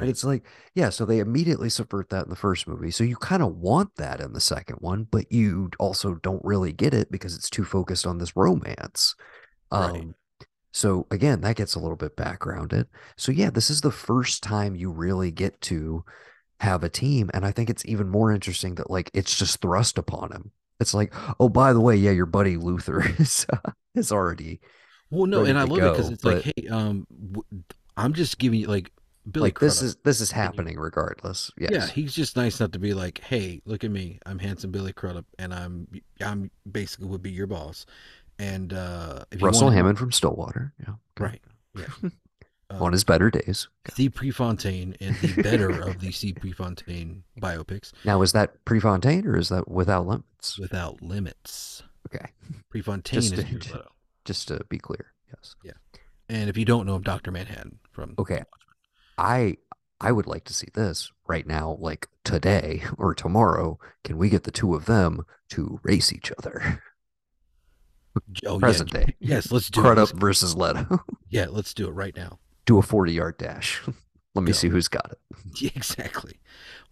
And right it's like, yeah, so they immediately subvert that in the first movie. So you kind of want that in the second one, but you also don't really get it because it's too focused on this romance. right Um, so again, that gets a little bit backgrounded. So yeah, this is the first time you really get to have a team. And I think it's even more interesting that like it's just thrust upon him. It's like, oh, by the way, yeah, your buddy Luther is uh, is already Well, no, and I love it because go. it's like, hey, um, w- I'm just giving you like Billy like this is this is happening regardless. yeah, he's just nice enough to be like, hey, look at me, I'm handsome Billy Crudup, and I'm I'm basically would be your boss. And uh, if Russell Hammond from Stillwater. Yeah. Right, yeah, On um, his better days. The Prefontaine and the better of the C. Prefontaine biopics, Now, is that Prefontaine or is that without limits? without limits. Okay. Prefontaine Just is to, just to be clear. Yes. Yeah, and if you don't know him, Doctor Manhattan from Okay. I I would like to see this right now, like today or tomorrow. Can we get the two of them to race each other? Oh yeah, Present day. yes, let's do it. Crudup versus Leto. yeah, let's do it right now. Do a 40 yard dash. Let me Go. see who's got it. Yeah, exactly.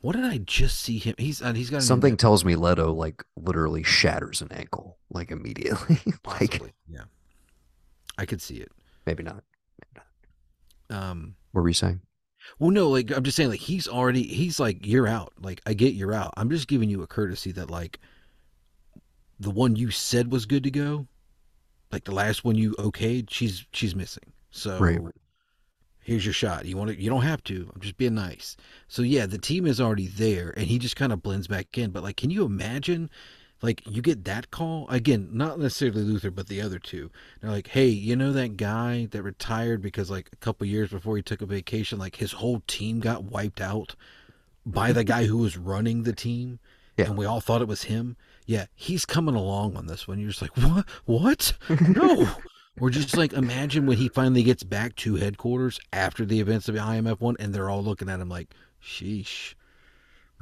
What did I just see him? He's uh, he's got Something tells me Leto like literally shatters an ankle like immediately. like possibly. Yeah, I could see it. maybe not. Um, What were you saying? well, no, like I'm just saying, like he's already he's like you're out. Like I get you're out. I'm just giving you a courtesy that like the one you said was good to go, like the last one you okayed, she's she's missing. Right. So here's your shot. You want to? You don't have to. I'm just being nice. So yeah, the team is already there, and he just kind of blends back in. But like, can you imagine? Like you get that call again, not necessarily Luther, but the other two. They're like, "Hey, you know that guy that retired because like a couple years before he took a vacation, like his whole team got wiped out by the guy who was running the team, Yeah. and we all thought it was him. Yeah, he's coming along on this one. You're just like, what? What? No. Or just like imagine when he finally gets back to headquarters after the events of the IMF one, and they're all looking at him like, "Sheesh."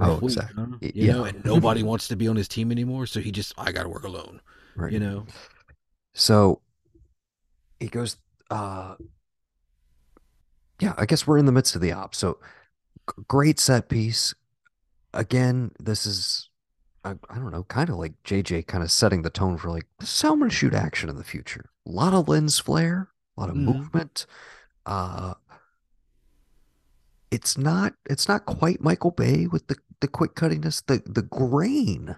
Oh, exactly. huh?" You know, Yeah. and nobody wants to be on his team anymore, so he just, I got to work alone. Right. You know, So he goes, uh, yeah, I guess we're in the midst of the op. So great set piece. Again, this is, I, I don't know, kind of like JJ kind of setting the tone for like, this is how I'm to shoot action in the future. A lot of lens flare, a lot of Mhm. movement. Uh, it's not, it's not quite Michael Bay with the, the quick cuttiness. The, the grain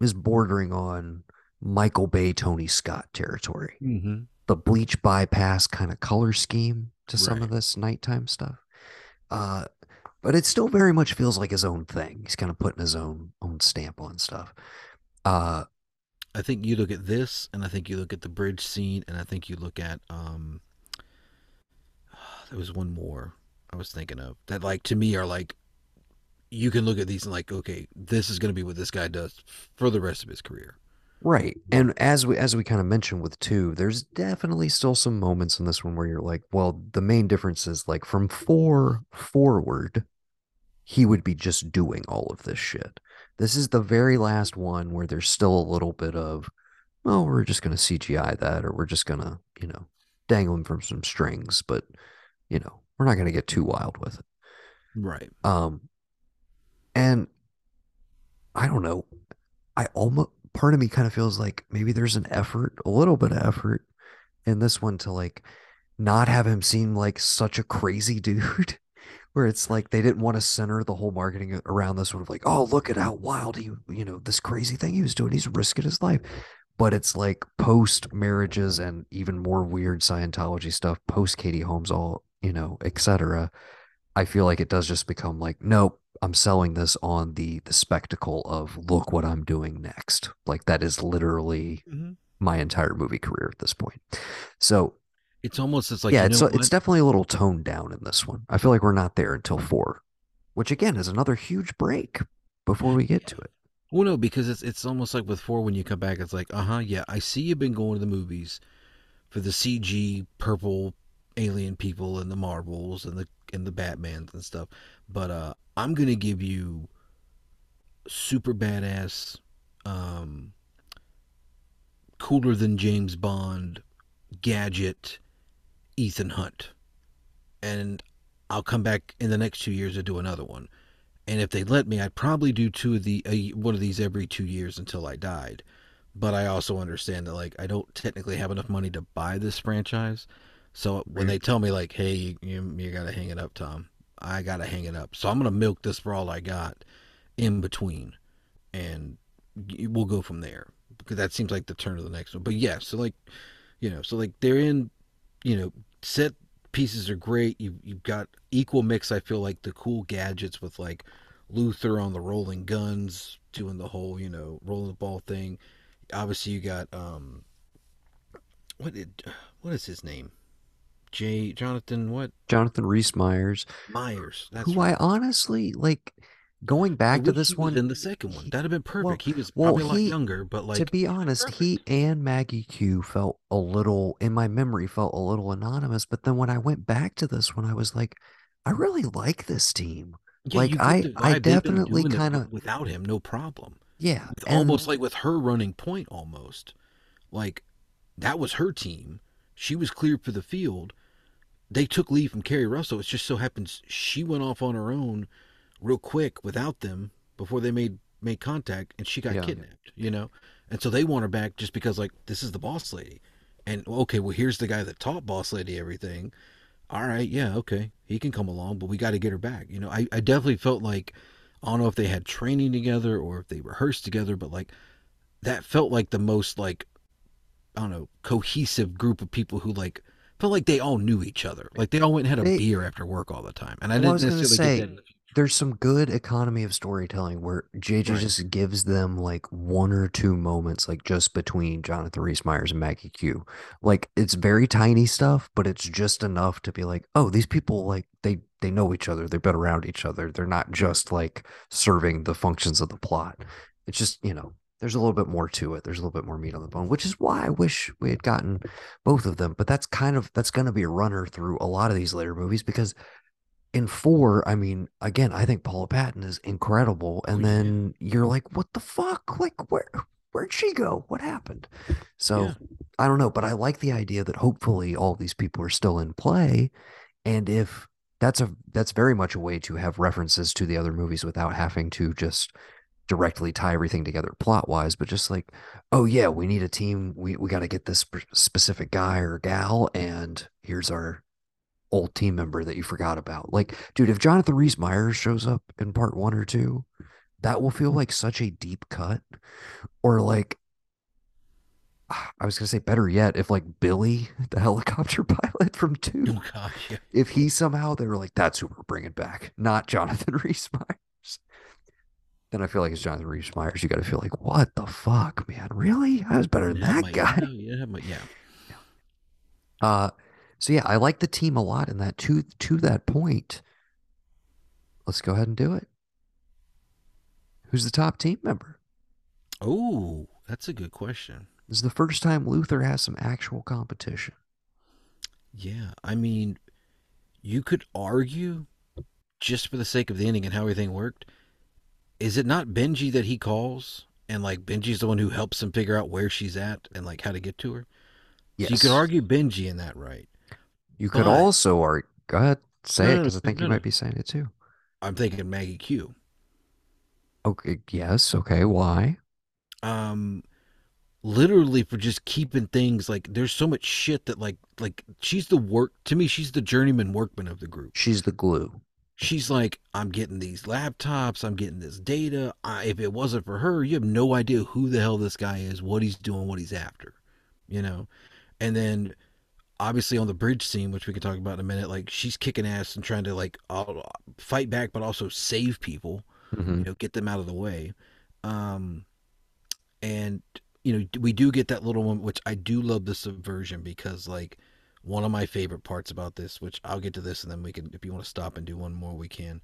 is bordering on Michael Bay, Tony Scott territory mm-hmm. the bleach bypass kind of color scheme to some of this nighttime stuff. Uh, but it still very much feels like his own thing. He's kind of putting his own own stamp on stuff. Uh, I think you look at this, and I think you look at the bridge scene, and I think you look at um. There was one more I was thinking of that, like to me, are like you can look at these and like, okay, this is going to be what this guy does for the rest of his career. Right. And as we as we kind of mentioned with two, there's definitely still some moments in this one where you're like, well, the main difference is like from four forward, he would be just doing all of this shit. This is the very last one where there's still a little bit of, oh, we're just gonna CGI that, or we're just gonna, you know, dangle him from some strings, but you know, we're not gonna get too wild with it. Right. Um, and I don't know. I almost part of me kind of feels like maybe there's an effort, a little bit of effort in this one to like not have him seem like such a crazy dude. Where it's like they didn't want to center the whole marketing around this sort of like, oh, look at how wild he, you know, this crazy thing he was doing. He's risking his life. But it's like post marriages and even more weird Scientology stuff, post Katie Holmes, all, you know, etc. I feel like it does just become like, nope, I'm selling this on the the spectacle of look what I'm doing next. Like that is literally Mm-hmm. my entire movie career at this point. So It's almost it's like yeah, it's it's definitely a little toned down in this one. I feel like we're not there until four, which again is another huge break before we get to it. Well, no, because it's it's almost like with four when you come back, it's like, uh huh, yeah, I see you've been going to the movies for the CG purple alien people and the marbles and the and the Batmans and stuff, but uh, I'm gonna give you super badass, um, cooler than James Bond, gadget, Ethan Hunt, and I'll come back in the next two years to do another one. And if they let me, I'd probably do two of the uh, one of these every two years until I died. But I also understand that like I don't technically have enough money to buy this franchise. So when they tell me like, "Hey, you, you, you gotta hang it up, Tom," I gotta hang it up. So I'm gonna milk this for all I got in between, and we'll go from there because that seems like the turn of the next one. But yeah, so like you know, so like they're in, you know, set pieces are great. You you've got equal mix. I feel like the cool gadgets with like Luther on the rolling guns, doing the whole you know rolling the ball thing. Obviously, you got um what did what is his name? Jay Jonathan what Jonathan Rhys Meyers, Myers? That's who I honestly like going back to he this was one, in the second one. That'd have been well, perfect. He was well, probably a lot younger, but like to be honest, he and Maggie Q felt a little, in my memory, felt a little anonymous. But then when I went back to this one, I was like, I really like this team. Yeah, Like I, I vibe they've been definitely kind of, without him, no problem. yeah. With And almost like with her running point, almost like that was her team. She was cleared for the field. They took leave from Keri Russell. It just so happens she went off on her own real quick without them before they made made contact, and she got yeah, kidnapped. You know, and so they want her back just because like this is the boss lady. And okay, well here's the guy that taught boss lady everything. All right, yeah, okay, he can come along, but we got to get her back. You know, I, I definitely felt like I don't know if they had training together or if they rehearsed together, but like that felt like the most like I don't know cohesive group of people who like felt like they all knew each other. Like they all went and had a they, beer after work all the time, and I I didn't necessarily get that say the there's some good economy of storytelling where JJ Right. just gives them like one or two moments, like just between Jonathan Rhys Meyers and Maggie Q. Like it's very tiny stuff, but it's just enough to be like, oh, these people like they they know each other, they've been around each other. They're not just like serving the functions of the plot. It's just, you know, there's a little bit more to it. There's a little bit more meat on the bone, which is why I wish we had gotten both of them. But that's kind of that's gonna be a runner through a lot of these later movies because in four, I mean, again, I think Paula Patton is incredible. Oh And then you're like, what the fuck? Like, where where'd she go? What happened? So Yeah. I don't know, but I like the idea that hopefully all these people are still in play. And if that's a that's very much a way to have references to the other movies without having to just directly tie everything together plot wise, but just like, oh yeah, we need a team. We we got to get this specific guy or gal, and here's our old team member that you forgot about. Like, dude, if Jonathan Rhys Meyers shows up in part one or two, that will feel like such a deep cut. Or like, I was gonna say better yet, if like Billy, the helicopter pilot from two, Oh gosh. Yeah. if he somehow they were like, that's who we're bringing back, not Jonathan Rhys Meyers. Then I feel like it's Jonathan Rhys Meyers. You got to feel like, what the fuck, man? Really? I was better than Yeah. that My yeah. guy. Yeah. My yeah. Uh, so yeah, I like the team a lot, and that to to that point, let's go ahead and do it. Who's the top team member? Oh, that's a good question. This is the first time Luther has some actual competition. Yeah, I mean, you could argue just for the sake of the ending and how everything worked. Is it not Benji that he calls? And like Benji's the one who helps him figure out where she's at and like how to get to her. So you could argue Benji in that, right? You could But also argue. Go ahead, say no, it no, because I think no, you no. might be saying it too. I'm thinking Maggie Q. Okay. Yes. Okay. Why? Um, literally for just keeping things like there's so much shit that like like she's the work to me she's the journeyman workman of the group She's the glue. She's like i'm getting these laptops i'm getting this data I, if it wasn't for her you have no idea who the hell this guy is what he's doing what he's after you know? And then obviously on the bridge scene which we can talk about in a minute like she's kicking ass and trying to like uh, fight back but also save people hmm you know get them out of the way. Um and you know we do get that little one which i do love the subversion because like one of my favorite parts about this which i'll get to this and then we can if you want to stop and do one more we can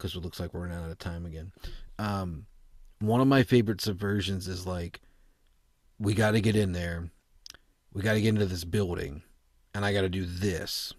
because it looks like we're running out of time again. Um one of my favorite subversions is like we got to get in there we got to get into this building and i got to do this.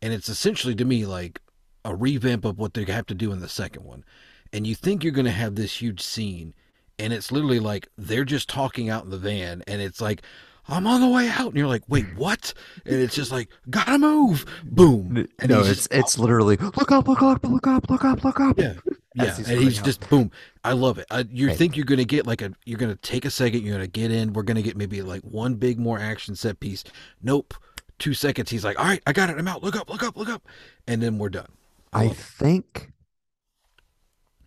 And it's essentially to me like a revamp of what they have to do in the second one. And you think you're going to have this huge scene and it's literally like they're just talking out in the van and it's like i'm on the way out. And you're like wait what? And it's just like gotta move. Boom. And no, it's just- it's literally look up, look up, look up, look up, look up. yeah. Yeah. he's and he's just boom. I love it. Uh, you Hey. think you're gonna get like a you're gonna take a second you're gonna get in we're gonna get maybe like one big more action set piece. Nope. Two seconds he's like all right i got it i'm out. Look up look up look up. And then we're done. I it. think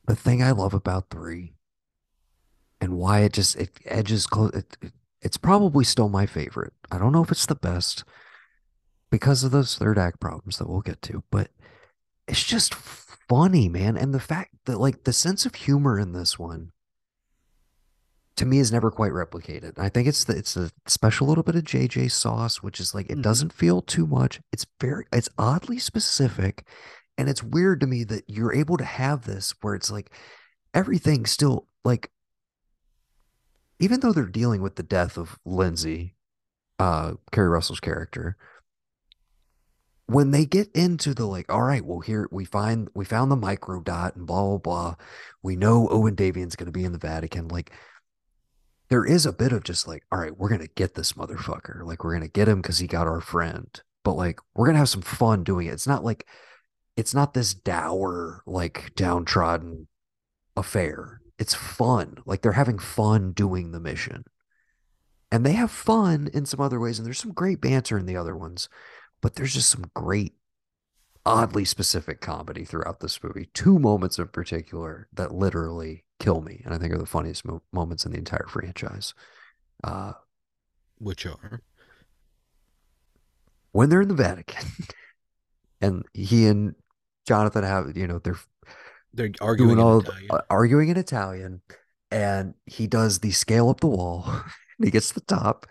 the thing I love about three and why it just it edges close. It, it, it's probably still my favorite. I don't know if it's the best because of those third act problems that we'll get to, but it's just funny, man. And the fact that like the sense of humor in this one to me is never quite replicated. I think it's the it's a special little bit of JJ sauce, which is like it Mhm. doesn't feel too much. It's very it's oddly specific. And it's weird to me that you're able to have this where it's like everything still like even though they're dealing with the death of Lindsay, uh, Keri Russell's character, when they get into the like, all right, well, here we find we found the micro dot and blah blah blah. We know Owen Davian's gonna be in the Vatican. Like there is a bit of just like, all right, we're gonna get this motherfucker. Like we're gonna get him because he got our friend. But like we're gonna have some fun doing it. It's not like it's not this dour, like downtrodden affair. It's fun. Like they're having fun doing the mission. And they have fun in some other ways. And there's some great banter in the other ones, but there's just some great, oddly specific comedy throughout this movie. Two moments in particular that literally kill me. And I think are the funniest mo- moments in the entire franchise. Uh, which are when they're in the Vatican and he and Jonathan have, you know, they're they're arguing doing in all Italian. uh, arguing in Italian, and he does the scale up the wall. and he gets to the top,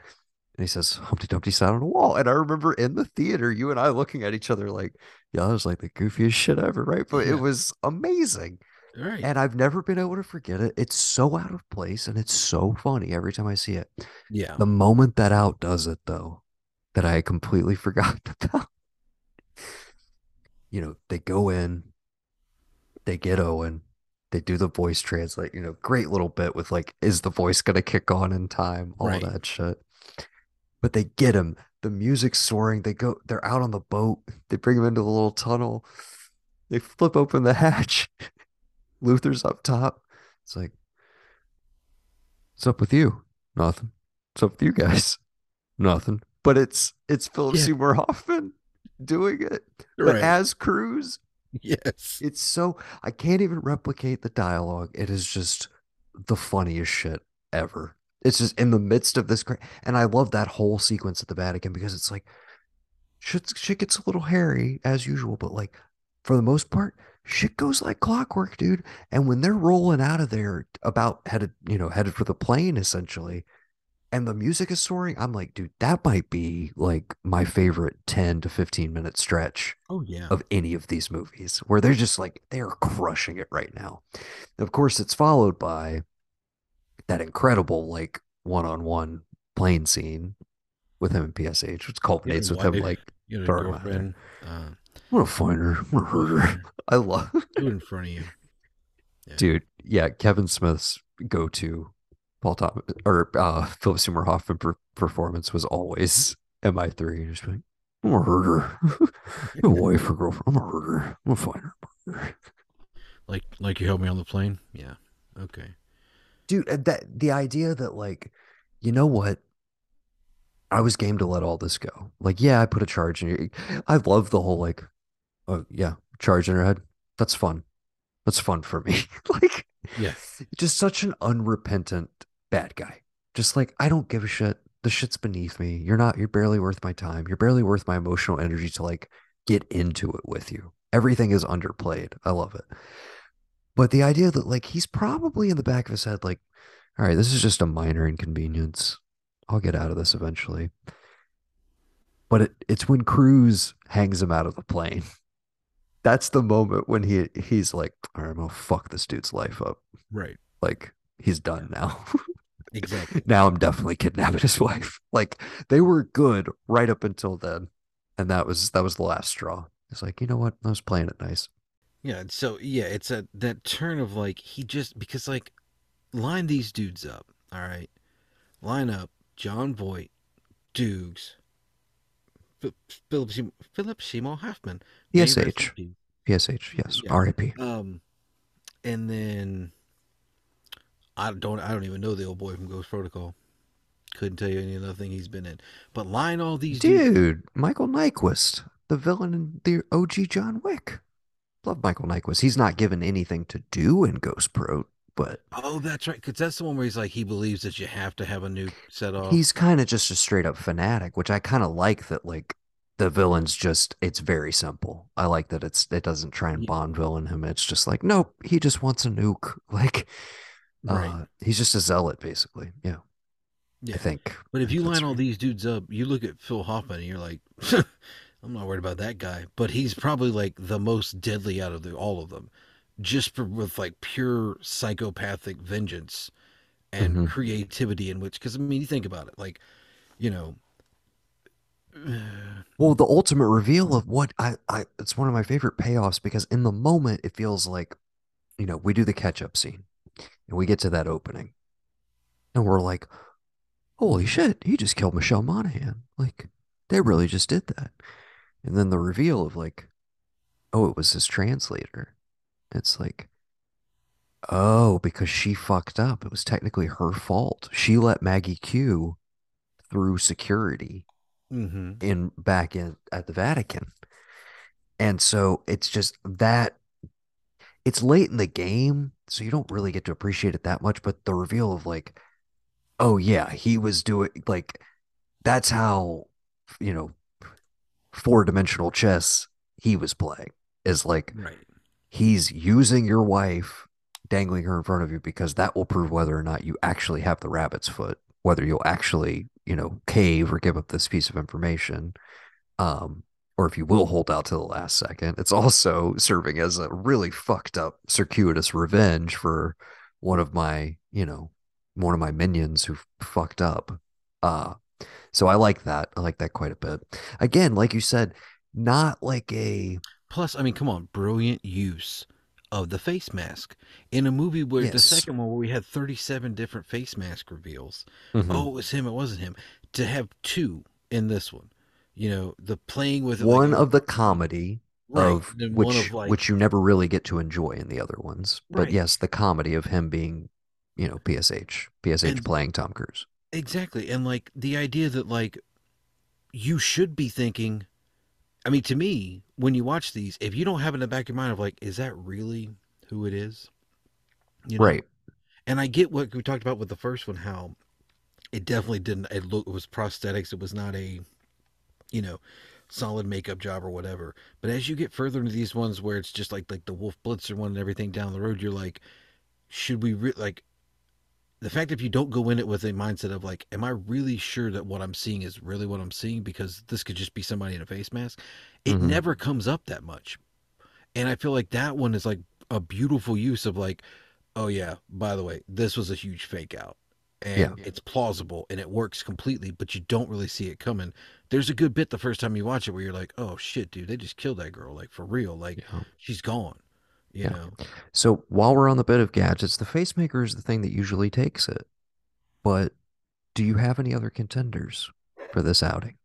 and he says Humpty Dumpty sat on a wall. And I remember in the theater, you and I looking at each other like, "Yeah, that was like the goofiest shit ever, right?" But Yeah. it was amazing, right and I've never been able to forget it. It's so out of place, and it's so funny every time I see it. yeah The moment that out does it, though, that I completely forgot about. You know, they go in, they get Owen, they do the voice translate, you know, great little bit with like, is the voice gonna kick on in time? All Right. that shit. But they get him. The music's soaring. They go, they're out on the boat. They bring him into the little tunnel. They flip open the hatch. Luther's up top. It's like, what's up with you? Nothing. What's up with you guys? Nothing. But it's it's Philip Yeah. Seymour Hoffman doing it. But as Cruise, yes it's so I can't even replicate the dialogue. It is just the funniest shit ever. It's just in the midst of this great, and I love that whole sequence at the Vatican because it's like shit, shit gets a little hairy as usual, but like for the most part, shit goes like clockwork, dude. And when they're rolling out of there, about headed, you know, headed for the plane, essentially, and the music is soaring. I'm like, dude, that might be like my favorite 10 to 15 minute stretch Oh yeah. of any of these movies where they're just like they're crushing it right now. Of course, it's followed by that incredible like one-on-one plane scene with him and PSH, which culminates with him like you had a throwing him out girlfriend. Uh, I'm gonna find her. I'm gonna hurt her. I love it in front of you. Yeah. dude. Yeah, Kevin Smith's go-to Paul Thomas or uh, Philip Seymour Hoffman per- performance was always MI3. Just like, I'm gonna hurt her. Wife or girlfriend. I'm gonna hurt her. I'm find. Like like you helped me on the plane. Yeah. Okay. Dude, that the idea that like, you know what? I was game to let all this go. Like, yeah, I put a charge in your. I love the whole like, oh yeah, charge in her head. That's fun. That's fun for me. like, Yeah. just such an unrepentant bad guy. Just like I don't give a shit. The shit's beneath me. You're not. You're barely worth my time. You're barely worth my emotional energy to like get into it with you. Everything is underplayed. I love it. But the idea that like he's probably in the back of his head, like, all right, this is just a minor inconvenience. I'll get out of this eventually. But it, it's when Cruise hangs him out of the plane. That's the moment when he he's like, all right, I'm gonna fuck this dude's life up. Right. Like he's done now. Exactly. now I'm definitely kidnapping his wife. Like they were good right up until then. And that was that was the last straw. It's like, you know what? I was playing it nice. Yeah. So yeah, it's a that turn of like he just because like line these dudes up. All right. Line up Jon Voight, Dukes, Philip Seymour, Philip Seymour Hoffman. PSH. PSH, yes. Yeah. RIP. Um, and then I don't I don't even know the old boy from Ghost Protocol. Couldn't tell you any other thing he's been in. But line all these dudes. Dude, Michael Nyqvist, the villain in the OG John Wick. Love Michael Nyqvist. He's not given anything to do in Ghost Pro, but Oh, that's right. Because that's the one where he's like he believes that you have to have a nuke set off. he's kind of just a straight up fanatic, which I kind of like that like the villain's just it's very simple. I like that it's it doesn't try and bond villain him. It's just like, nope, he just wants a nuke. Like right. uh, he's just a zealot basically. Yeah. yeah. I think. But if you line all right. these dudes up, you look at Phil Hoffman and you're like, I'm not worried about that guy. But he's probably like the most deadly out of the, all of them, just for, with like pure psychopathic vengeance and Mhm. creativity. In which, because I mean, you think about it, like, you know, Well, the ultimate reveal of what I, I it's one of my favorite payoffs because in the moment it feels like, you know, we do the catch up scene and we get to that opening and we're like, holy shit, he just killed Michelle Monaghan. Like, they really just did that. And then the reveal of like, oh, it was his translator. It's like, oh, because she fucked up. It was technically her fault. She let Maggie Q through security hmm in back in at the Vatican. And so it's just that it's late in the game, so you don't really get to appreciate it that much, but the reveal of like, oh yeah, he was doing like that's how, you know, four-dimensional chess he was playing is like right. he's using your wife, dangling her in front of you because that will prove whether or not you actually have the rabbit's foot, whether you'll actually, you know, cave or give up this piece of information, um, or if you will hold out to the last second. It's also serving as a really fucked up, circuitous revenge for one of my, you know, one of my minions who fucked up. Uh, so I like that. I like that quite a bit. Again, like you said, not like a Plus, I mean, come on, brilliant use of the face mask in a movie where the second one where we had 37 different face mask reveals. Mhm. Oh, it was him. It wasn't him. To have two in this one, you know, the playing with one like, of the comedy right, of which of like which you never really get to enjoy in the other ones. But Right. yes, the comedy of him being, you know, PSH, PSH And- playing Tom Cruise. exactly, and like the idea that like you should be thinking. I mean, to me, when you watch these, if you don't have in the back of your mind of like, is that really who it is? You know? Right. And I get what we talked about with the first one, how it definitely didn't. It look it was prosthetics. It was not a, you know, solid makeup job or whatever. But as you get further into these ones where it's just like like the Wolf Blitzer one and everything down the road, you're like, should we re- like? the fact if you don't go in it with a mindset of like, am I really sure that what I'm seeing is really what I'm seeing because this could just be somebody in a face mask, it hmm never comes up that much. And I feel like that one is like a beautiful use of like, oh yeah, by the way, this was a huge fake out. Yeah, And it's plausible and it works completely, but you don't really see it coming. There's a good bit the first time you watch it where you're like, oh shit, dude, they just killed that girl, like for real. Like yeah, she's gone, you yeah. know? So while we're on the bit of gadgets, the facemaker is the thing that usually takes it. But do you have any other contenders for this outing?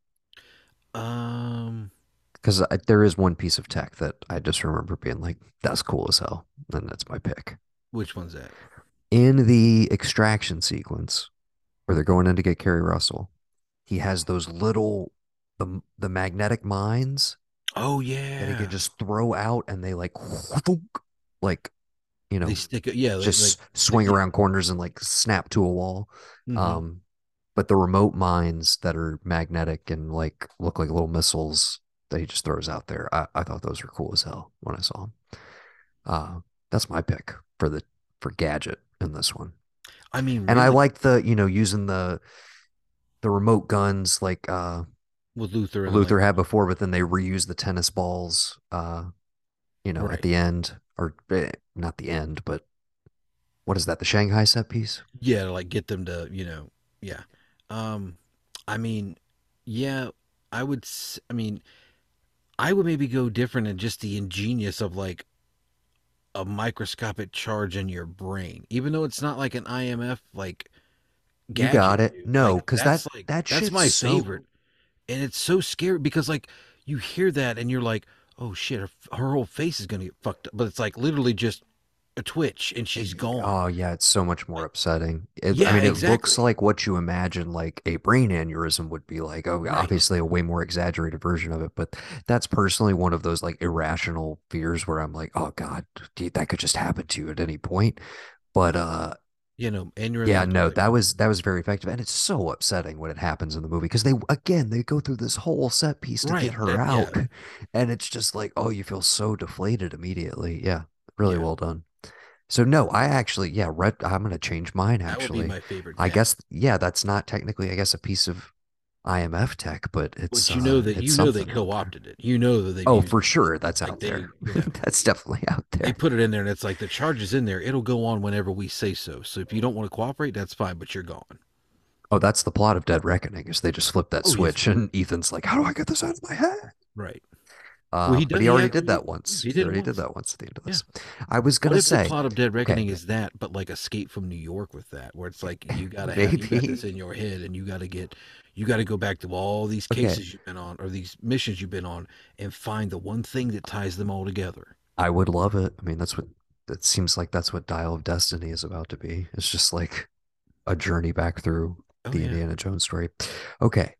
Um, Because there is one piece of tech that I just remember being like, that's cool as hell. And that's my pick. which one's that? In the extraction sequence where they're going in to get Keri Russell, he has those little the the magnetic mines Oh yeah, that he can just throw out and they like like you know They stick. Yeah, like just they, swing around corners and like snap to a wall. hmm Um, but the remote mines that are magnetic and like look like little missiles that he just throws out there, I, I thought those were cool as hell when I saw them. Uh, that's my pick for the for gadget in this one. I mean, And I like the you know using the the remote guns like uh with Luther and like, Luther had before, but then they reuse the tennis balls uh you know at the end or eh, not the end, but what is that? The Shanghai set piece? Yeah, to like get them to, you know, yeah. Um, I mean, yeah, I would. I mean, I would maybe go different in just the ingenious of like a microscopic charge in your brain, even though it's not like an IMF like You got it. dude. No, Like because that that's like that that's my so favorite, and it's so scary because like you hear that and you're like, oh shit, her, her whole face is gonna get fucked up, but it's like literally just a twitch and she's gone. oh yeah, it's so much more Like, upsetting. It, I yeah, mean, it looks like what you imagine like a brain aneurysm would be like. Oh, Right. obviously a way more exaggerated version of it, but that's personally one of those like irrational fears where I'm like, oh God, dude, that could just happen to you at any point. But uh You know, aneurysm Yeah, no, that was that was very effective, and it's so upsetting when it happens in the movie because they again they go through this whole set piece to get her That out, yeah, and it's just like, oh, you feel so deflated immediately. Yeah, really yeah. well done. So no, I actually, yeah, red. I'm gonna change mine That would be actually. my favorite I guess, yeah, that's not technically, I guess, a piece of IMF tech, but it's But you know uh, that you know they co-opted it. You know that they've Oh, for sure, that's Like out they, there. you know, That's definitely out there. they put it in there and it's like the charge is in there. It'll go on whenever we say so. So if you don't want to cooperate, that's fine, but you're gone. Oh, that's the plot of Dead Reckoning, is they just flip that Oh yes, switch, and Ethan's like, how do I get this out of my head? right. Well, Uh, he but he He already did that once. he He did it already did that once at the end of Yeah. this. I was gonna if the say, plot of Dead okay, Reckoning is that, but like Escape from New York with that, where it's like you gotta have you got this in your head and you gotta get you gotta go back to all these Okay, cases you've been on or these missions you've been on and find the one thing that ties them all together. I would love it. I mean, that's what it seems like. That's what Dial of Destiny is about to be. It's just like a journey back through Oh the yeah. Indiana Jones story. Okay,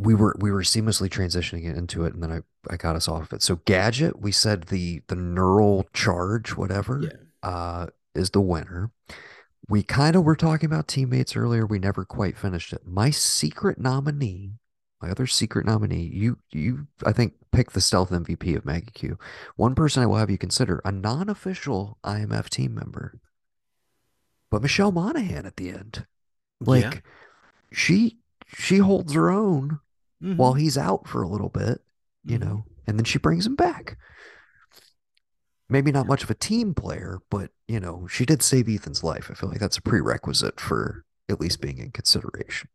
we were we were seamlessly transitioning it into it, and then I I got us off of it. So Gadget, we said the the neural charge, whatever, Yeah. uh, is the winner. We kind of were talking about teammates earlier. We never quite finished it. My secret nominee, my other secret nominee, you you I think picked the stealth MVP of Maggie Q. One person I will have you consider a non-official IMF team member, but Michelle Monaghan at the end. Yeah. Like she she holds her own while Mm-hmm. he's out for a little bit, you Mm-hmm. know, and then she brings him back. Maybe not much of a team player, but you know, she did save Ethan's life. I feel like that's a prerequisite for at least being in consideration.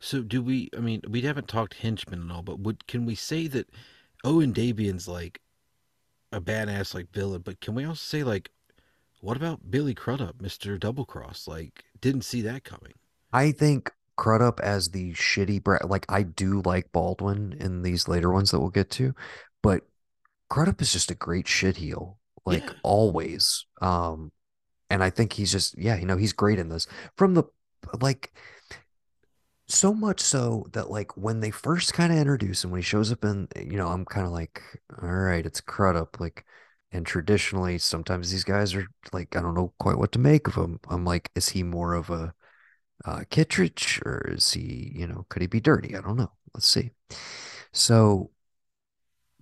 So do we? I mean, we haven't talked henchmen and all, but would can we say that Owen Davian's like a badass like villain? But can we also say like, what about Billy Crudup, Mister Double Cross? Like, didn't see that coming. I think Crudup as the shitty brat, like I do like Baldwin in these later ones that we'll get to, but Crudup is just a great shit heel, like Yeah. always. Um, and I think he's just, yeah, you know, he's great in this. From the like so much so that like when they first kind of introduce him, when he shows up in, you know, I'm kind of like, all right, it's Crudup, like, and traditionally sometimes these guys are like, I don't know quite what to make of him. I'm like, is he more of a uh, Kittredge or is he, you know, could he be dirty? I don't know. Let's see. So,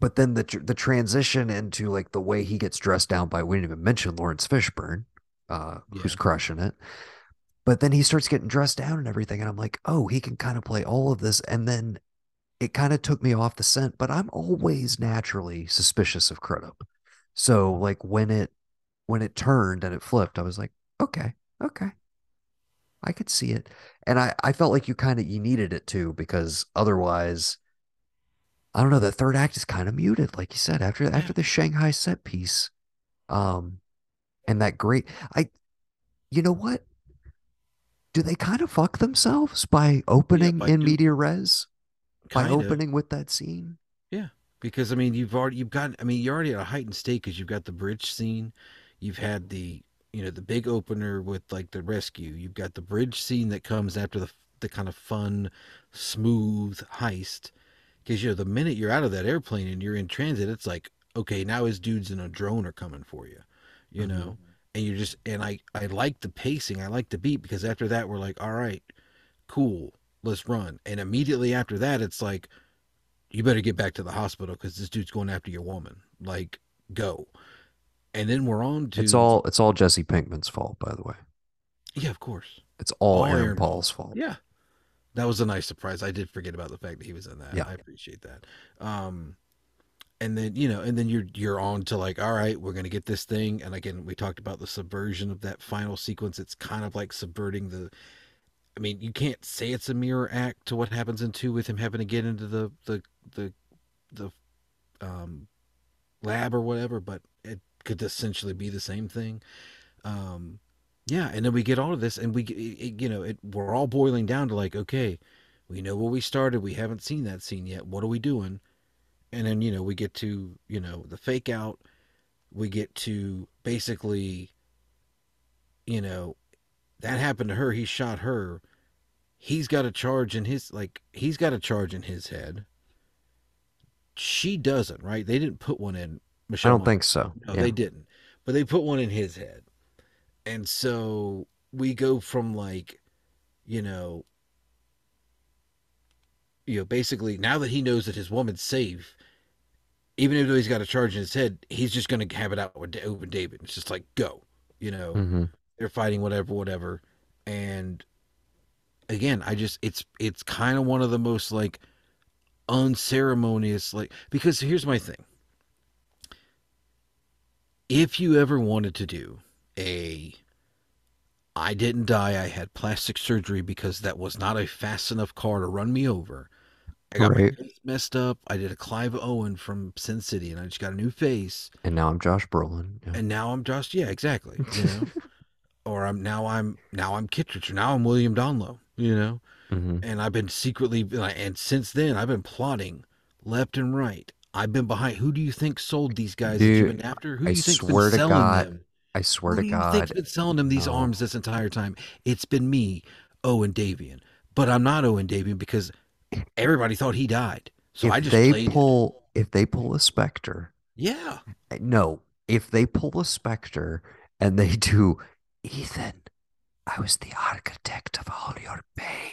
but then the tr- the transition into like the way he gets dressed down by we didn't even mention Laurence Fishburne. uh, Yeah. who's crushing it. But then he starts getting dressed down and everything, and I'm like, oh, he can kind of play all of this. And then it kind of took me off the scent. But I'm always naturally suspicious of Crudup. So like when it when it turned and it flipped, I was like, okay, okay, I could see it. And I I felt like you kind of you needed it too because otherwise, I don't know. The third act is kind of muted, like you said after after the Shanghai set piece. Um, and that great I you know what? Do they kind of fuck themselves by Yeah. opening By in do media res? By of. opening with that scene? Yeah. Because I mean, you've already you've got I mean, you're already at a heightened state because you've got the bridge scene, you've had the you know the big opener with like the rescue, you've got the bridge scene that comes after the the kind of fun, smooth heist. Because you know the minute you're out of that airplane and you're in transit, it's like okay, now his dudes in a drone are coming for you, you hmm know, and you're just and I I like the pacing, I like the beat because after that we're like all right, cool, let's run, and immediately after that it's like you better get back to the hospital because this dude's going after your woman. Like, go. And then we're on to It's all it's all Jesse Pinkman's fault, by the way. yeah, of course. It's all All Aaron Aaron Paul's fault. Yeah. That was a nice surprise. I did forget about the fact that he was in that. Yeah. I appreciate that. Um, and then, you know, and then you're, you're on to like, all right, we're going to get this thing. And again, we talked about the subversion of that final sequence. It's kind of like subverting the, I mean, you can't say it's a mirror act to what happens in two with him having to get into the, the, the, the, um, lab or whatever, but could essentially be the same thing. Um, yeah, and then we get all of this, and we, it, you know, it, we're all boiling down to like, okay, we know where we started. We haven't seen that scene yet. What are we doing? And then you know we get to you know the fake out. We get to basically, you know, that happened to her. He shot her. He's got a charge in his like he's got a charge in his head. She doesn't, right? They didn't put one in I don't Monaghan. think so. No, Yeah. they didn't. But they put one in his head. And so we go from like, you know, you know, basically now that he knows that his woman's safe, even though he's got a charge in his head, he's just going to have it out with with David. It's just like go, you know, hmm they're fighting whatever, whatever. And again, I just it's it's kind of one of the most like unceremonious like because here's my thing. If you ever wanted to do a I didn't die, I had plastic surgery because that was not a fast enough car to run me over. I got my face messed up. I did a Clive Owen from Sin City and I just got a new face. And now I'm Josh Brolin. Yeah. And now I'm Josh yeah, exactly. You know? or I'm now I'm now I'm Kittredge, or now I'm William Donloe, you know? hmm and I've been secretly and since then I've been plotting left and right. I've been behind. Who do you think sold these guys Dude, been after? Who I do you think's been selling God, them? I swear Who to do you think's God, been selling them these no. arms this entire time? It's been me, Owen Davian. But I'm not Owen Davian because everybody thought he died. So If I just they played it. pull, if they pull a Spectre, Yeah. Eh, no, if they pull a Spectre and they do, Ethan, I was the architect of all your pain.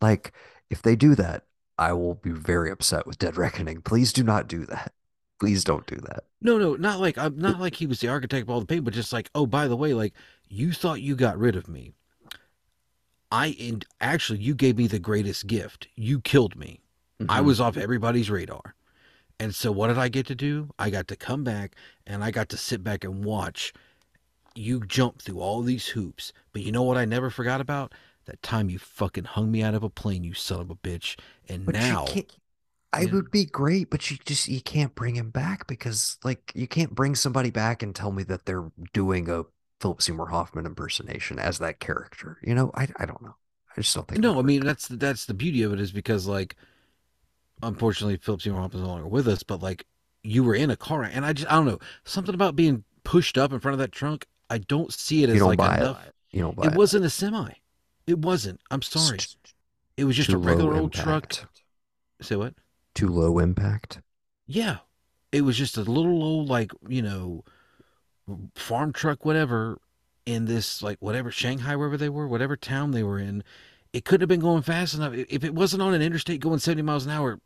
Like, if they do that, I will be very upset with Dead Reckoning. Please do not do that. Please don't do that. No, no, not like I'm not like he was the architect of all the pain, but just like, oh, by the way, like you thought you got rid of me. I and actually you gave me the greatest gift. You killed me. I Mhm. was off everybody's radar. And so what did I get to do? I got to come back and I got to sit back and watch you jump through all these hoops. But you know what I never forgot about? That time you fucking hung me out of a plane, you son of a bitch. And But now. I Yeah. would be great, but you just you can't bring him back because like you can't bring somebody back and tell me that they're doing a Philip Seymour Hoffman impersonation as that character. You know, I I don't know. I just don't think. No, I mean work. that's that's the beauty of it is because like unfortunately Philip Seymour Hoffman's no longer with us, but like you were in a car and I just I don't know something about being pushed up in front of that trunk. I don't see it as like enough. it. You don't buy It wasn't a semi. It wasn't. I'm sorry. It was just too a regular low old truck. Say what? Too low impact. Yeah. It was just a little old like you know farm truck whatever in this like whatever Shanghai wherever they were whatever town they were in. It couldn't have been going fast enough. If it wasn't on an interstate going 70 miles an hour,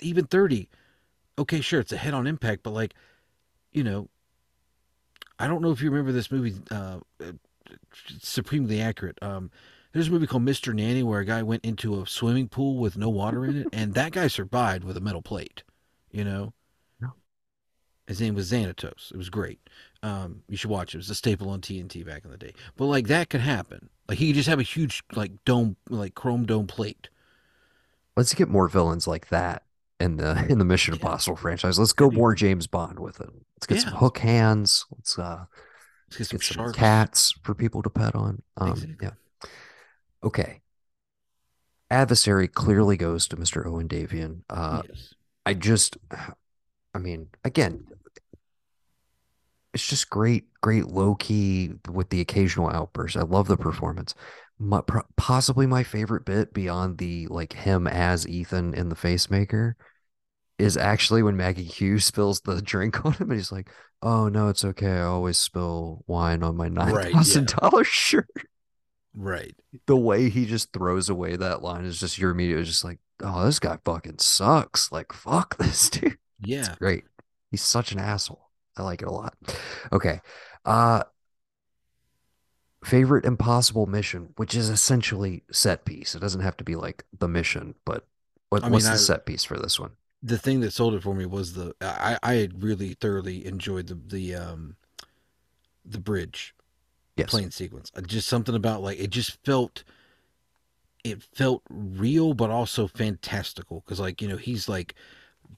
even 30, okay, sure, it's a head on impact, but like, you know, I don't know if you remember this movie, uh, supremely accurate. Um, there's a movie called Mr. Nanny where a guy went into a swimming pool with no water in it, and that guy survived with a metal plate. You know, No. his name was Thanatos. It was great. Um, you should watch it. It was a staple on TNT back in the day. But like that could happen. Like he could just have a huge like dome, like chrome dome plate. Let's get more villains like that in the in the Mission Yeah, Impossible franchise. Let's go more. James Bond with it. Let's get some hook hands. Let's uh let's get let's some get some sharks. cats for people to pet on. Um Exactly. yeah. Okay. Adversary clearly goes to Mr. Owen Davian. Uh Yes. I just I mean, again, it's just great, great low key with the occasional outburst. I love the performance. My, possibly my favorite bit beyond the like him as Ethan in the Facemaker is actually when Maggie Q's spills the drink on him and he's like, "Oh no, it's okay. I always spill wine on my nine Right. Yeah. shirt." Right. The way he just throws away that line is just your immediate just like, "Oh, this guy fucking sucks. Like, fuck this dude." It's Yeah. great. He's such an asshole. I like it a lot. Okay. Uh favorite impossible mission, which is essentially set piece. It doesn't have to be like the mission, but what, I mean, what's the I set piece for this one? the thing that sold it for me was the I I had really thoroughly enjoyed the the um the bridge Yes. plane sequence. Uh, Just something about like it just felt it felt real but also fantastical because like you know he's like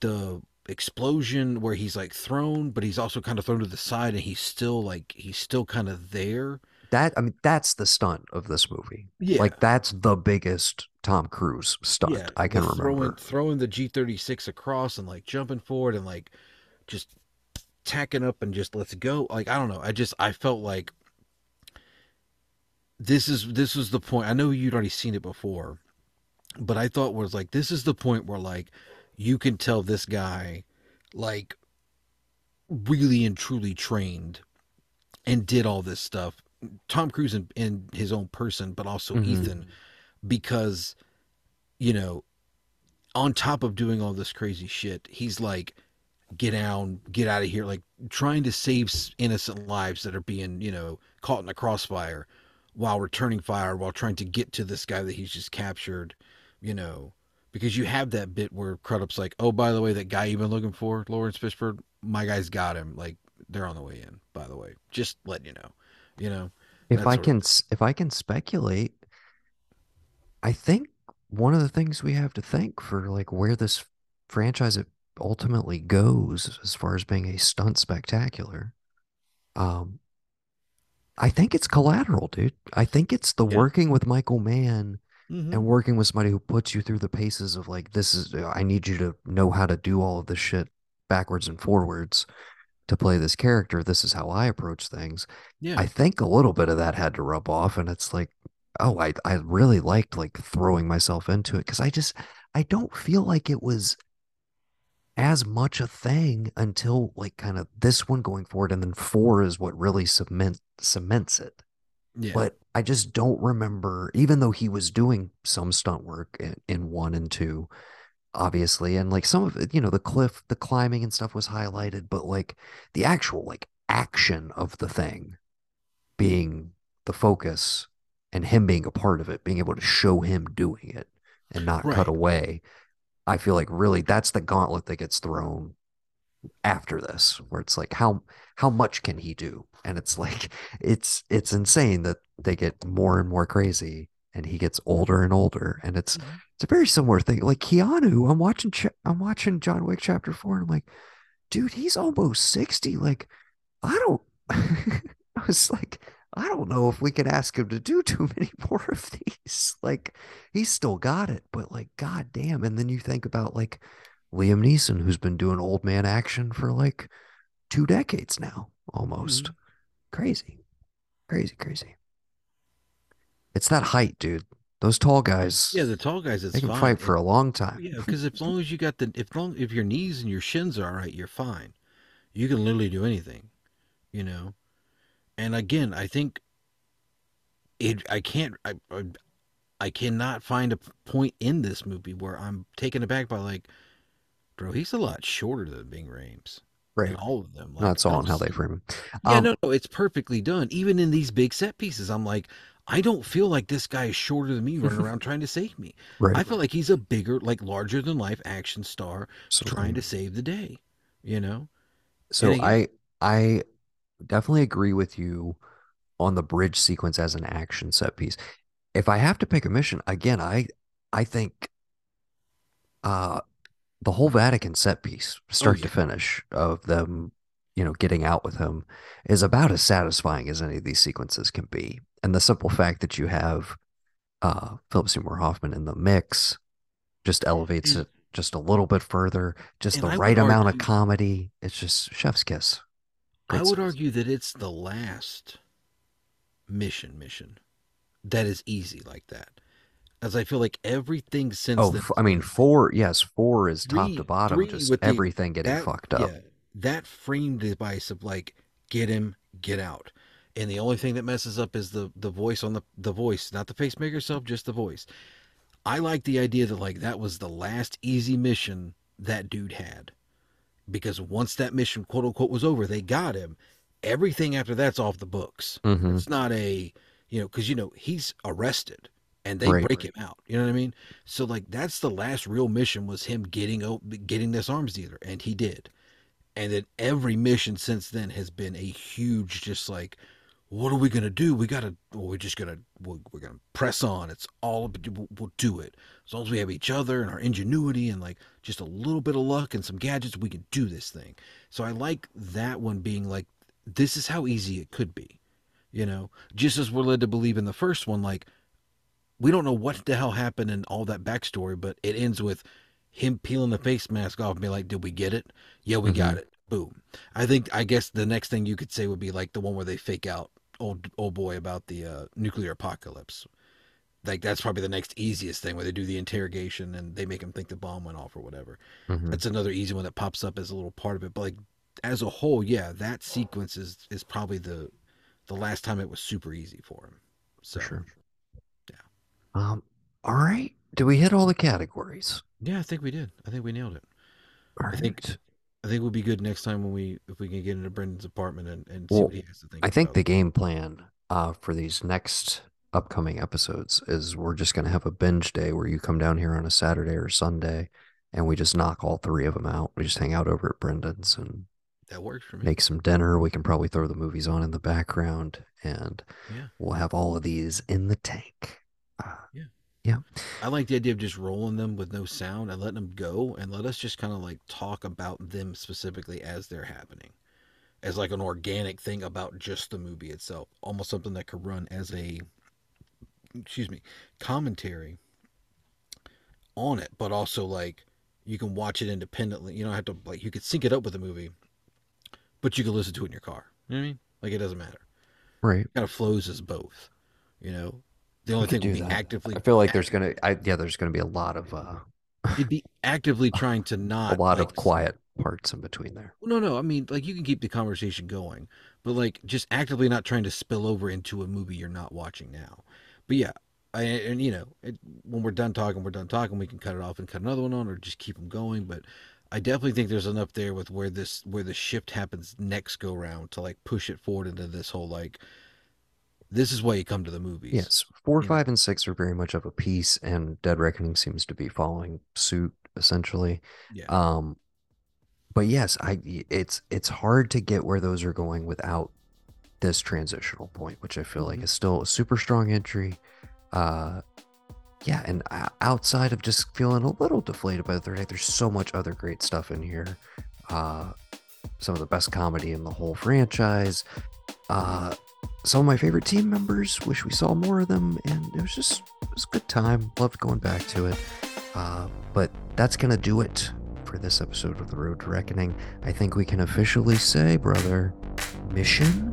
the explosion where he's like thrown but he's also kind of thrown to the side and he's still like he's still kind of there That I mean that's the stunt of this movie. yeah Like that's the biggest Tom Cruise stunt yeah I can throwing remember. throwing the G36 across and like jumping forward and like just tacking up and just let's go like I don't know I just I felt like this is this was the point I know you'd already seen it before but I thought was like this is the point where like you can tell this guy like really and truly trained and did all this stuff Tom Cruise in, in his own person but also Mhm. Ethan because you know on top of doing all this crazy shit he's like get down get out of here like trying to save innocent lives that are being you know caught in the crossfire while returning fire while trying to get to this guy that he's just captured you know because you have that bit where Crudup's like oh by the way that guy you've been looking for Laurence Fishburne my guy's got him. Like they're on the way in by the way. Just letting you know you know If I sort of can if I can speculate, I think one of the things we have to think for like where this franchise ultimately goes as far as being a stunt spectacular, um, I think it's collateral, dude. I think it's the Yeah. working with Michael Mann Mhm. and working with somebody who puts you through the paces of like this is I need you to know how to do all of this shit backwards and forwards to play this character. This is how I approach things. yeah I think a little bit of that had to rub off, and it's like, oh, I I really liked like throwing myself into it because I just I don't feel like it was as much a thing until like kind of this one going forward, and then four is what really cement cements it. yeah But I just don't remember, even though he was doing some stunt work in, in one and two, obviously, and like some of it, you know, the cliff, the climbing and stuff was highlighted, but like the actual like action of the thing being the focus and him being a part of it, being able to show him doing it and not cut away. I feel like really that's the gauntlet that gets thrown after this, where it's like how how much can he do? And it's like it's it's insane that they get more and more crazy and he gets older and older. And it's Mhm. it's a very similar thing. Like Keanu, I'm watching Ch- I'm watching John Wick chapter four, and I'm like, dude, he's almost 60. Like, I don't I was like, I don't know if we can ask him to do too many more of these. Like, he's still got it, but like, god damn. And then you think about like Liam Neeson, who's been doing old man action for like two decades now, almost. Mhm. Crazy, crazy, crazy. It's that height, dude. Those tall guys, Yeah, the tall guys, it's they can fine. fight for a long time. Yeah, because as long as you got the if long if your knees and your shins are all right, you're fine. You can literally do anything, you know. And again, I think it. I can't. I. I, I cannot find a point in this movie where I'm taken aback by like, bro, he's a lot shorter than Ving Rhames. Right. all of them. No, Like it's all on how they frame him. Yeah, Um, no, no, it's perfectly done. Even in these big set pieces, I'm like, I don't feel like this guy is shorter than me running around trying to save me. right. I feel like he's a bigger, like larger than life action star trying to save the day, you know? So again, I I definitely agree with you on the bridge sequence as an action set piece. If I have to pick a mission, again, I I think uh the whole Vatican set piece, oh start to finish, of them, you know, getting out with him is about as satisfying as any of these sequences can be. And the simple fact that you have uh Philip Seymour Hoffman in the mix just elevates and it just a little bit further, just the I right amount of comedy. It's just chef's kiss. I would sequence. argue that it's the last mission mission that is easy like that, as I feel like everything since Oh, then f- I mean, four, yes, four is top to bottom, just with the everything getting that fucked up. yeah that frame device of like get him get out. And the only thing that messes up is the the voice on the the voice not the pacemaker itself just the voice. I like the idea that like that was the last easy mission that dude had. Because once that mission quote unquote was over they got him. Everything after that's off the books. Hmm it's not a you know because you know he's arrested and they Right. break him out you know what i mean? So like that's the last real mission was him getting getting this arms dealer and he did. And then every mission since then has been a huge just like what are we gonna do? We gotta well, we're just gonna we're, we're gonna press on. It's all we'll, we'll do it. As long as we have each other and our ingenuity and like just a little bit of luck and some gadgets we can do this thing. So i like that one being like this is how easy it could be you know? Just as we're led to believe in the first one like we don't know what the hell happened and all that backstory but it ends with him peeling the face mask off and be like did we get it? Yeah we got hmm it. Boom. I think i guess the next thing you could say would be like the one where they fake out old old boy about the uh, nuclear apocalypse. Like that's probably the next easiest thing where they do the interrogation and they make him think the bomb went off or whatever. Hmm that's another easy one that pops up as a little part of it but like as a whole yeah that sequence is is probably the the last time it was super easy for him. For sure. Um, all right. Do we hit all the categories? yeah i think we did i think we nailed it All i think. I think we'll be good next time when we if we can get into Brendan's apartment and, and see Well, what he has to think I think the game plan uh, for these next upcoming episodes is we're just going to have a binge day where you come down here on a Saturday or Sunday and we just knock all three of them out. We just hang out over at Brendan's and That works for me. make some dinner. We can probably throw the movies on in the background and Yeah. we'll have all of these in the tank. Uh, Yeah. yeah. I like the idea of just rolling them with no sound and letting them go and let us just kind of like talk about them specifically as they're happening. As like an organic thing about just the movie itself. Almost something that could run as a excuse me, commentary on it, but also like you can watch it independently. You don't have to like you could sync it up with the movie, but you can listen to it in your car. You know what I mean? Like it doesn't matter. Right. kind of flows as both. You know, the only thing would do be that. actively. I feel like there's gonna, I yeah, there's gonna be a lot of uh, it'd be actively trying to not a lot like of quiet parts in between there. No, no. I mean, like you can keep the conversation going, but like just actively not trying to spill over into a movie you're not watching now. But yeah, I, and you know, it, when we're done talking, we're done talking. We can cut it off and cut another one on, or just keep them going. But I definitely think there's enough there with where this where the shift happens next go round to like push it forward into this whole like this is why you come to the movies. Yes, four, You know. five, and six are very much of a piece, and Dead Reckoning seems to be following suit essentially. Yeah. Um, but yes, I it's it's hard to get where those are going without this transitional point, which I feel like Mhm. is still a super strong entry. Uh, yeah, and outside of just feeling a little deflated by the third act, there's so much other great stuff in here. Uh, some of the best comedy in the whole franchise. Uh, some of my favorite team members. Wish we saw more of them, and it was just it was a good time. Loved going back to it. Uh, but that's gonna do it for this episode of the Road to Reckoning. I think we can officially say, brother, mission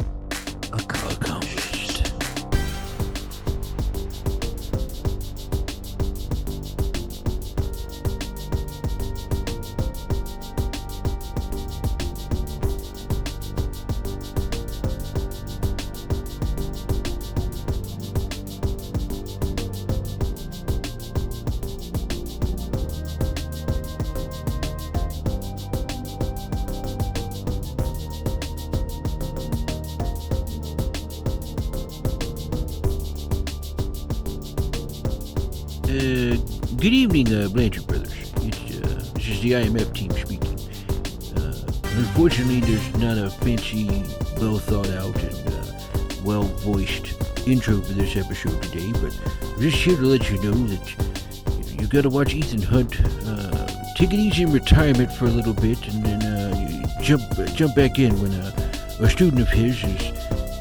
To let you know that you, you gotta watch Ethan Hunt. Uh, take it easy in retirement for a little bit, and then uh, jump jump back in when uh, a student of his is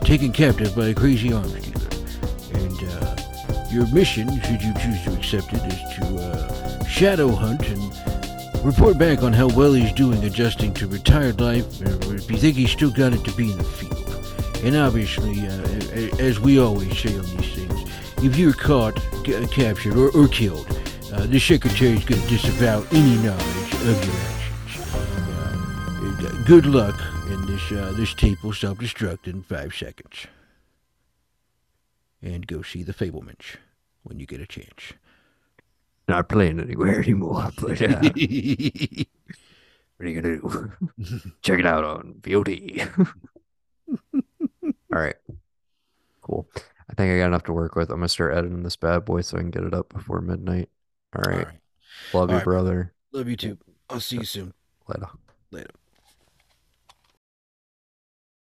taken captive by a crazy arms dealer. And uh, your mission, should you choose to accept it, is to uh, shadow hunt and report back on how well he's doing adjusting to retired life, or if you think he's still got it to be in the field. And obviously, uh, as we always say on these things, if you're caught, captured, or, or killed, uh, the secretary is going to disavow any knowledge of your actions. Uh, good luck, and this uh, this tape will self-destruct in five seconds. And go see the Fabelmans when you get a chance. Not playing anywhere anymore, but uh, what are you gonna do? Check it out on VOD. All right. Cool. I think I got enough to work with. I'm gonna start editing this bad boy so I can get it up before midnight. All right. All right. Love All you, right, brother. Love you too. I'll see you soon. Later. Later.